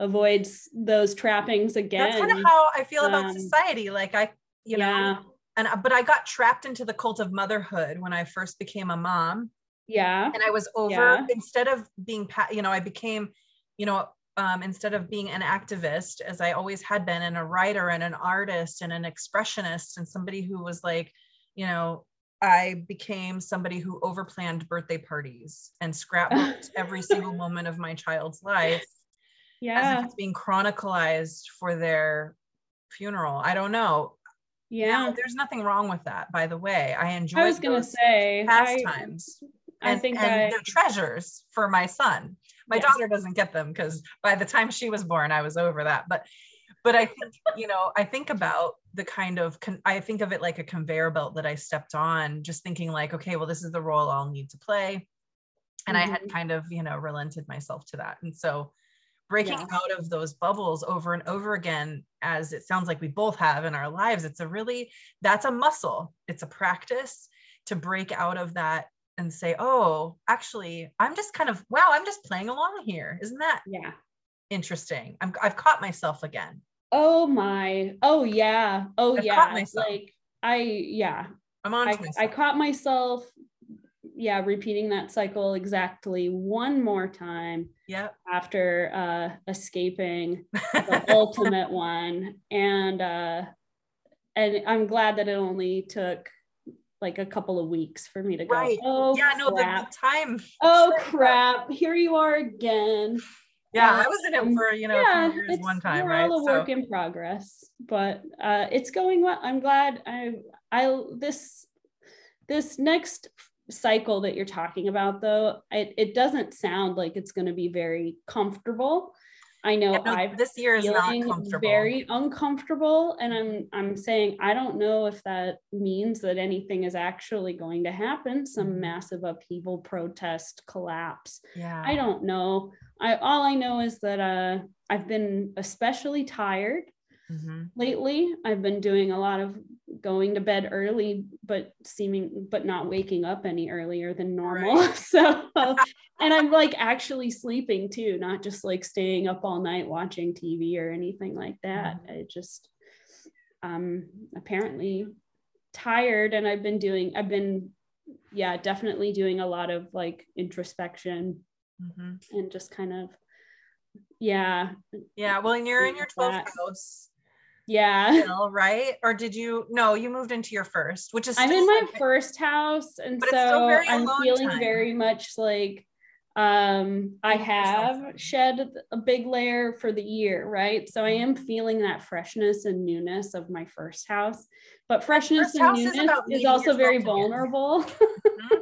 avoid those trappings again that's kind of how i feel about um, society like i you know and but i got trapped into the cult of motherhood when i first became a mom. Yeah. And i was over Yeah. instead of being you know i became you know um, instead of being an activist as i always had been and a writer and an artist and an expressionist and somebody who was like you know i became somebody who overplanned birthday parties and scrapbooked every single moment of my child's life as yeah if it's being chronicalized for their funeral i don't know yeah no, there's nothing wrong with that by the way i enjoy i was gonna say I, pastimes I and, think and I- they're treasures for my son. My Yes. daughter doesn't get them because by the time she was born, I was over that. But but I think you know I think about the kind of con- I think of it like a conveyor belt that I stepped on, just thinking like, okay, well, this is the role I'll need to play, and I Mhm. had kind of you know relented myself to that, and so breaking Yeah. out of those bubbles over and over again as it sounds like we both have in our lives it's a really that's a muscle. It's a practice to break out of that and say oh actually i'm just kind of wow i'm just playing along here. Isn't that yeah. interesting? I'm, i've caught myself again oh my oh yeah oh I've yeah like i yeah. I'm on I. I caught myself yeah repeating that cycle exactly one more time yep. after uh escaping the ultimate one. And uh and i'm glad that it only took like a couple of weeks for me to go Right. oh yeah no the, the time oh crap here you are again yeah Uh, i was in it for you know a few years one time we're right? all a So- work in progress but uh it's going well. I'm glad i i this this next cycle that you're talking about though it, it doesn't sound like it's going to be very comfortable i know Yeah, no, i've this year is not comfortable very uncomfortable and i'm i'm saying i don't know if that means that anything is actually going to happen some Mhm. massive upheaval protest collapse yeah I don't know. I all I know is that uh, I've been especially tired Mhm. lately. I've been doing a lot of going to bed early but seeming but not waking up any earlier than normal right. so and i'm like actually sleeping too not just like staying up all night watching tv or anything like that mm-hmm. i just um apparently tired and i've been doing i've been yeah definitely doing a lot of like introspection mm-hmm. and just kind of yeah yeah well and you're in your 12th house yeah. Still, right? Or did you no you moved into your first which is i'm in my first house and so i'm feeling time. very much like um i have shed a big layer for the year right? So i am feeling that freshness and newness of my first house but freshness and newness is, is also very vulnerable mm-hmm.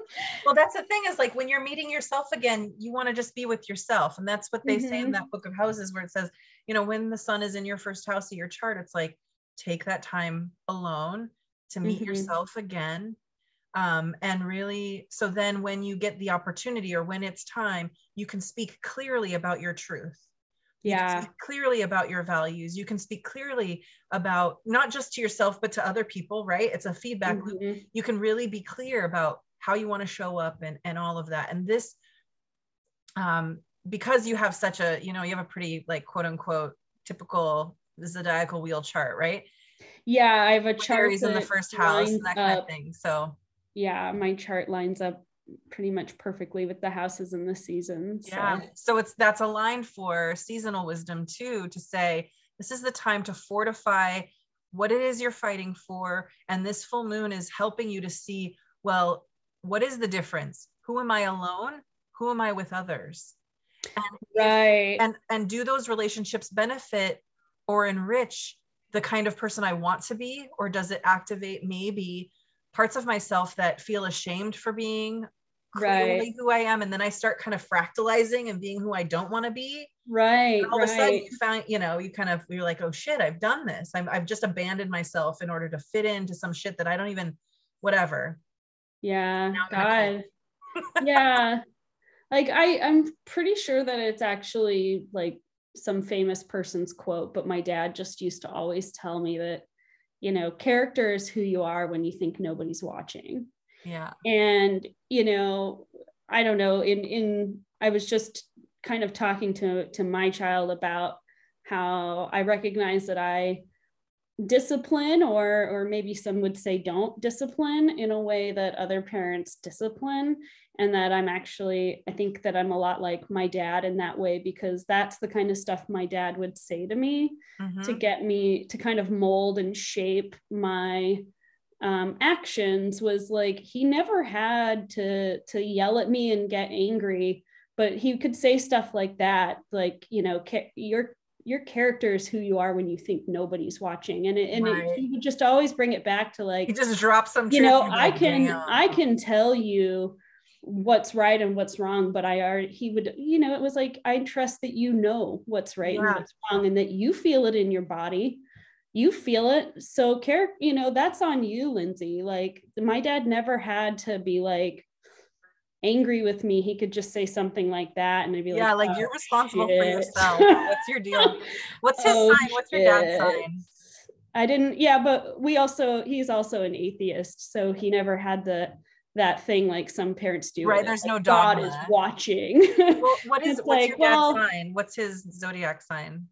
well that's the thing is like when you're meeting yourself again you want to just be with yourself and that's what they mm-hmm. say in mm-hmm. that book of houses where it says you know when the sun is in your first house of your chart it's like take that time alone to meet mm-hmm. yourself again um, and really so then when you get the opportunity or when it's time you can speak clearly about your truth yeah. clearly about your values. You can speak clearly about not just to yourself but to other people right? It's a feedback mm-hmm. loop you can really be clear about how you want to show up and and all of that. And this um because you have such a you know you have a pretty like quote unquote typical zodiacal wheel chart right? Yeah i have a chart in the first house and that kind of thing so. Yeah, my chart lines up pretty much perfectly with the houses and the seasons. So. Yeah. So it's that's aligned for seasonal wisdom too to say this is the time to fortify what it is you're fighting for. And this full moon is helping you to see, well, what is the difference? Who am I alone? Who am I with others? And right. and and do those relationships benefit or enrich the kind of person I want to be? Or does it activate maybe parts of myself that feel ashamed for being right. who I am. And then I start kind of fractalizing and being who I don't want to be. Right. And all right. of a sudden you find, you know, you kind of, you're like, oh shit, I've done this. i I've just abandoned myself in order to fit into some shit that I don't even, whatever. Yeah. God. yeah. Like I, I'm pretty sure that it's actually like some famous person's quote, but my dad just used to always tell me that you know character is who you are when you think nobody's watching yeah and you know i don't know in in i was just kind of talking to to my child about how i recognize that i discipline or or maybe some would say don't discipline in a way that other parents discipline and that I'm actually I think that I'm a lot like my dad in that way because that's the kind of stuff my dad would say to me mm-hmm. to get me to kind of mold and shape my um, actions was like he never had to to yell at me and get angry but he could say stuff like that like you know ca- your your character is who you are when you think nobody's watching and it, and right. it, he would just always bring it back to like he just drops some you know i can Damn. i can tell you what's right and what's wrong but i are he would you know it was like i trust that you know what's right yeah. and what's wrong and that you feel it in your body you feel it so care you know that's on you Lindsey like my dad never had to be like angry with me he could just say something like that and i'd be yeah like yeah like oh, you're responsible shit. for yourself what's your deal what's his oh, sign what's your dad's sign i didn't yeah but we also he's also an atheist so he never had the that thing like some parents do. Right. There's no God is watching. well, what is what's like, your dad's well, sign? What's his zodiac sign?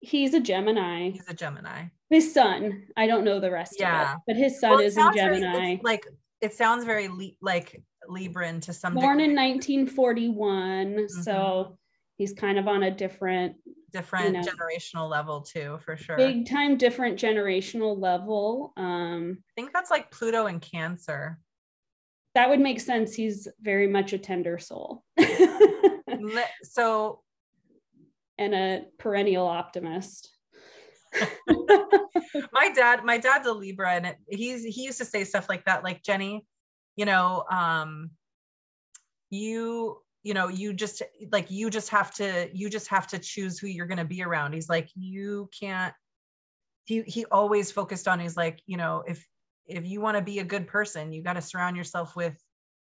He's a Gemini. He's a Gemini. His sun. I don't know the rest yeah. of it, but his sun well, is in Gemini. Very, like it sounds very li- like Libran to some. Born degree. in 1941, mm-hmm. so he's kind of on a different different you know, generational level too for sure big time different generational level um i think that's like pluto and cancer that would make sense. He's very much a tender soul. so, and a perennial optimist. my dad, my dad's a Libra, and it, he's he used to say stuff like that, like Jenny, you know, um, you you know you just like you just have to you just have to choose who you're going to be around he's like you can't he he always focused on he's like you know if if you want to be a good person, you got to surround yourself with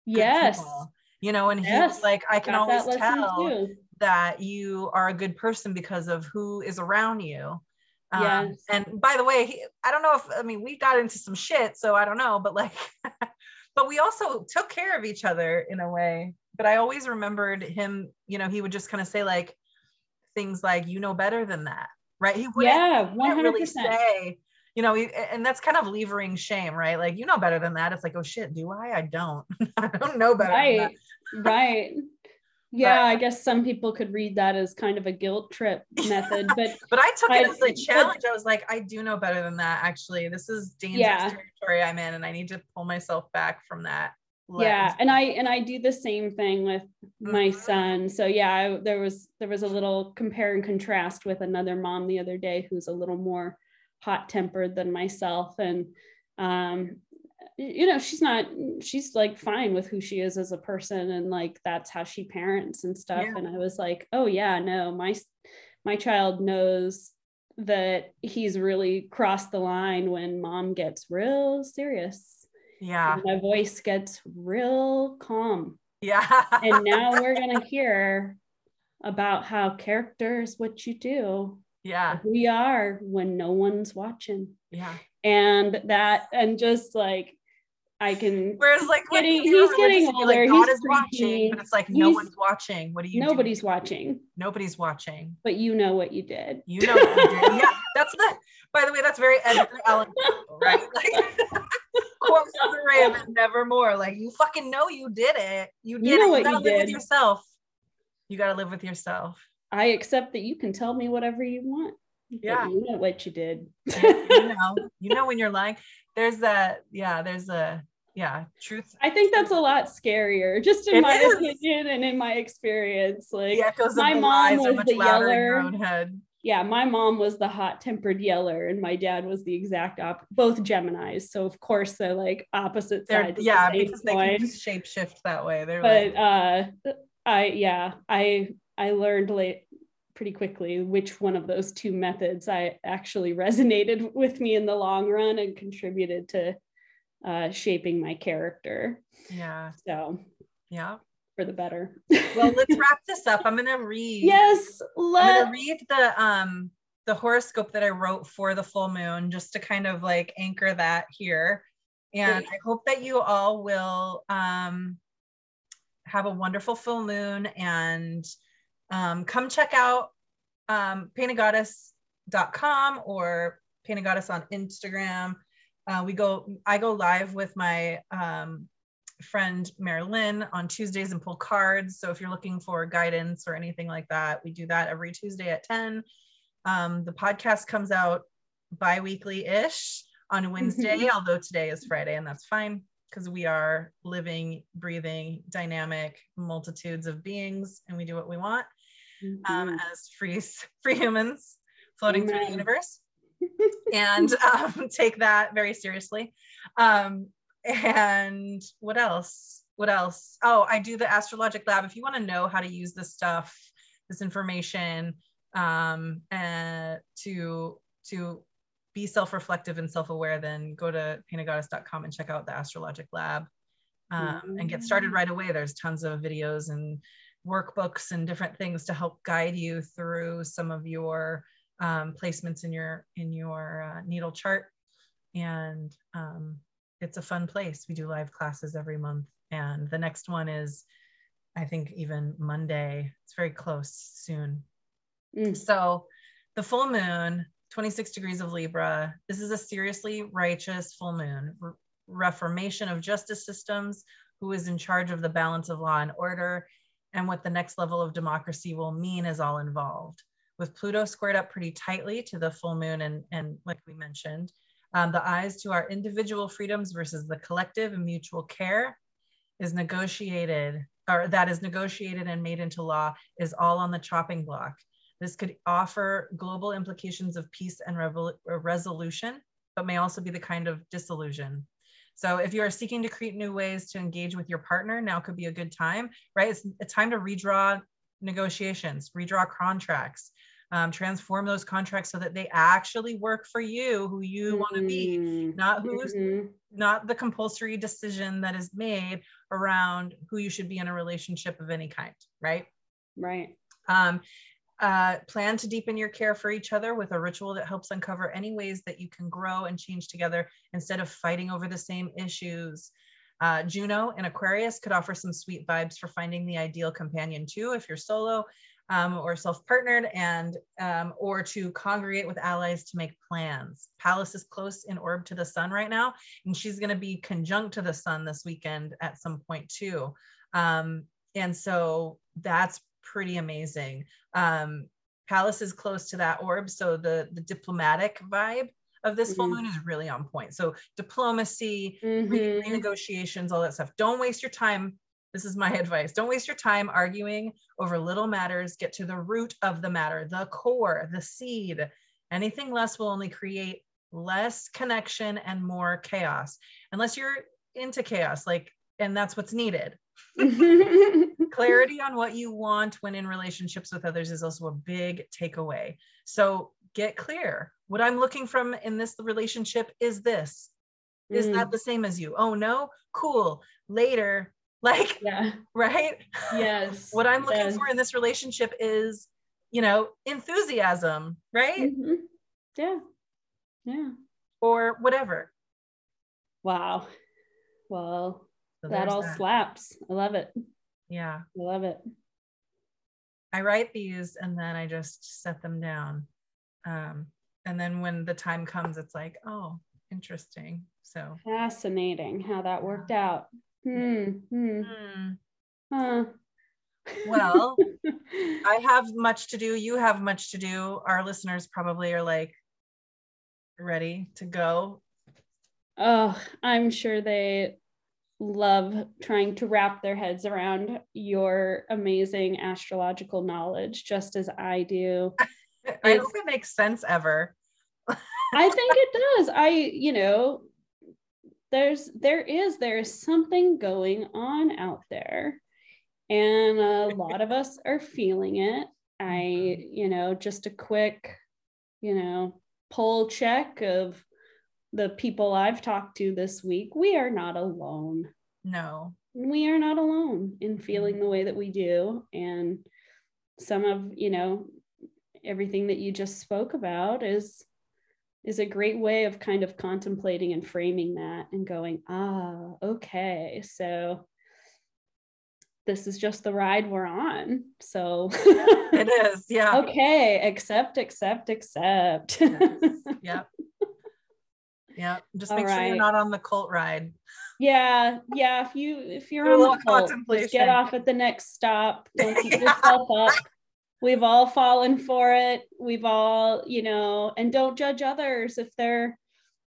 yes, people, you know. And yes. he's like, I can always tell that you are a good person because of who is around you. Um, Yes. And by the way, he, I don't know if I mean we got into some shit, so I don't know, but like, but we also took care of each other in a way. But I always remembered him. You know, he would just kind of say like things like, "You know better than that," right? He wouldn't, yeah, he one wouldn't really say. You know, and that's kind of levering shame, right? Like, you know better than that. It's like, oh shit, do I? I don't. I don't know better. Right, right. Yeah, I guess some people could read that as kind of a guilt trip method, but But I took it I- as a but- challenge. I was like, I do know better than that. Actually, this is dangerous Yeah. territory I'm in, and I need to pull myself back from that. yeah and i and i do the same thing with my Mhm. son so yeah I, there was there was a little compare and contrast with another mom the other day who's a little more hot tempered than myself and um you know she's not she's like fine with who she is as a person and like that's how she parents and stuff Yeah. and i was like oh yeah no my my child knows that he's really crossed the line when mom gets real serious yeah, my voice gets real calm. yeah. And now we're going to hear about how character is what you do, yeah, we are when no one's watching. yeah. And that, and just like, I can, Whereas, like, when getting- he's getting religious like, older, God he's is watching, but it's like no one's watching. What do you? nobody's watching, Nobody's watching. but you know what you did. You know what you did. Yeah, that's the. By the way, that's very Edgar Allan Poe, right? Like, quotes of the Raven, nevermore. Like you fucking know you did it. You did know it. what you gotta you live with did. yourself. You gotta live with yourself. I accept that you can tell me whatever you want. Yeah. You know what you did. you know, you know when you're lying. There's a Yeah, there's a yeah truth. I think that's a lot scarier, just in It my is. opinion and in my experience. Like, The echoes my of the mom lies are was much the louder in your yeller. own head. yeah, my mom was the hot tempered yeller, and my dad was the exact op. Both Geminis, so of course they're like opposite They're, sides. yeah, the because they can just shape shift that way. They're But like, uh, I yeah, I I learned late pretty quickly which one of those two methods I actually resonated with me in the long run and contributed to uh, shaping my character. yeah, So yeah. for the better. Well, let's wrap this up. I'm gonna read. yes, I'm let's. gonna read the um the horoscope that I wrote for the full moon just to kind of like anchor that here. And Great. I hope that you all will um have a wonderful full moon and um come check out um paintedgoddess.com or painted goddess on Instagram. Uh, we go I go live with my um friend Marilyn on Tuesdays and pull cards. So if you're looking for guidance or anything like that, we do that every Tuesday at 10. Um, the podcast comes out bi-weekly ish on Wednesday, although today is Friday and that's fine because we are living, breathing, dynamic multitudes of beings and we do what we want um, Mhm. as free free humans floating through the universe and um, take that very seriously. Um, and what else? What else? Oh i do the astrologic lab. If you want to know how to use this stuff this information um, and to to be self-reflective and self-aware then go to paintedgoddess.com and check out the astrologic lab um, and get started right away. There's tons of videos and workbooks and different things to help guide you through some of your um, placements in your in your uh, natal chart. And um, it's a fun place. We do live classes every month. And the next one is i think even monday. It's very close soon. Mm. so the full moon 26 degrees of libra. This is a seriously righteous full moon. Re- reformation of justice systems who is in charge of the balance of law and order and what the next level of democracy will mean is all involved with pluto squared up pretty tightly to the full moon and and like we mentioned um, the eyes to our individual freedoms versus the collective and mutual care is negotiated or that is negotiated and made into law is all on the chopping block this could offer global implications of peace and revol- resolution, but may also be the kind of disillusion. So if you are seeking to create new ways to engage with your partner, now could be a good time, right? It's a time to redraw negotiations, redraw contracts, um, transform those contracts so that they actually work for you, who you want to be, not who's Mhm. not the compulsory decision that is made around who you should be in a relationship of any kind, right? Right. Um, Uh, plan to deepen your care for each other with a ritual that helps uncover any ways that you can grow and change together instead of fighting over the same issues. Uh, Juno in Aquarius could offer some sweet vibes for finding the ideal companion too, if you're solo um, or self-partnered, and um, or to congregate with allies to make plans. Pallas is close in orb to the sun right now, and she's going to be conjunct to the sun this weekend at some point too. Um, and so that's pretty amazing. Um, Pallas is close to that orb, so the the diplomatic vibe of this full Mm-hmm. moon is really on point. So diplomacy, Mhm. renegotiations, all that stuff. Don't waste your time. This is my advice. Don't waste your time arguing over little matters. Get to the root of the matter, the core, the seed. Anything less will only create less connection and more chaos. Unless you're into chaos, like, and that's what's needed. Clarity on what you want when in relationships with others is also a big takeaway. So get clear. What I'm looking from in this relationship is this. Is Mm, that the same as you? Oh no, cool. Later, like, yeah. right? Yes. what I'm looking yes. for in this relationship is, you know, enthusiasm, right? Mhm. Yeah. Yeah. Or whatever. Wow. Well, So that all that. slaps. I love it. Yeah. I love it. I write these and then I just set them down. Um, and then when the time comes, it's like, oh, interesting. So, Fascinating how that worked out. Hmm. Hmm. hmm. Huh. well, I have much to do. You have much to do. Our listeners probably are like ready to go. oh, I'm sure they love trying to wrap their heads around your amazing astrological knowledge, just as I do. I It's- hope it makes sense ever. I think it does. I, you know, there's there is there is something going on out there and a lot of us are feeling it. I, mm-hmm. you know, just a quick, you know, poll check of the people I've talked to this week. We are not alone. No. We are not alone in feeling the mm-hmm. way that we do and some of, you know, everything that you just spoke about is is a great way of kind of contemplating and framing that and going, ah, okay, so this is just the ride we're on. So, It is. Yeah. okay, accept, accept, accept. Yep. Yeah. Just make sure you're not on the cult ride. yeah, yeah. If you if you're Do on the cult, just get off at the next stop. Don't keep Yeah. yourself up. We've all fallen for it. We've all, you know, and don't judge others if they're,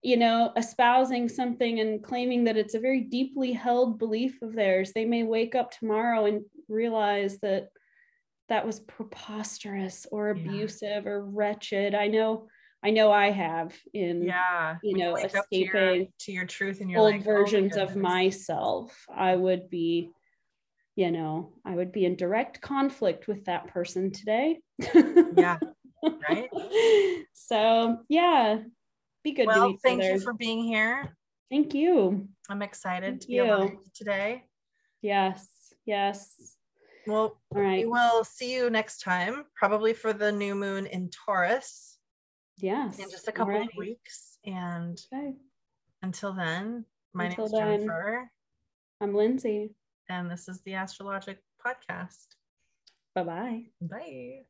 you know, espousing something and claiming that it's a very deeply held belief of theirs. They may wake up tomorrow and realize that that was preposterous or Yeah. abusive or wretched. I know, I know I have in Yeah. you know, wake up to your, escaping to your truth and your old like, oh versions of myself, I would be, you know, I would be in direct conflict with that person today. Yeah. Right. So yeah, be good to Well, thank other. you for being here. Thank you. I'm excited Thank to be able to you. today. Yes. Yes. Well, All right. we will see you next time, probably for the new moon in Taurus Yes. in just a couple of weeks. And Okay. until then, my name's then. Jennifer, I'm Lindsey. And this is the Astrologic Podcast. Bye bye. Bye.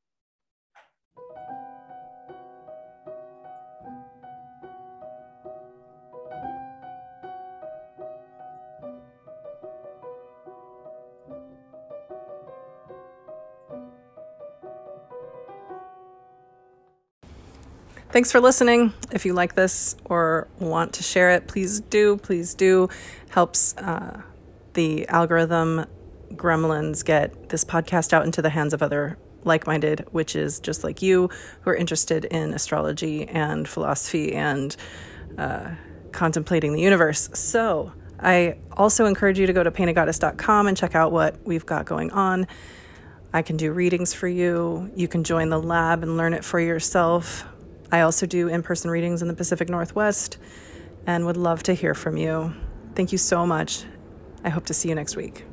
Thanks for listening. If you like this or want to share it, please do. Please do. Helps uh, the algorithm gremlins get this podcast out into the hands of other like minded witches just like you who are interested in astrology and philosophy and uh, contemplating the universe. So, I also encourage you to go to paintedgoddess.com and check out what we've got going on. I can do readings for you. You can join the lab and learn it for yourself. I also do in person readings in the Pacific Northwest and would love to hear from you. Thank you so much. I hope to see you next week.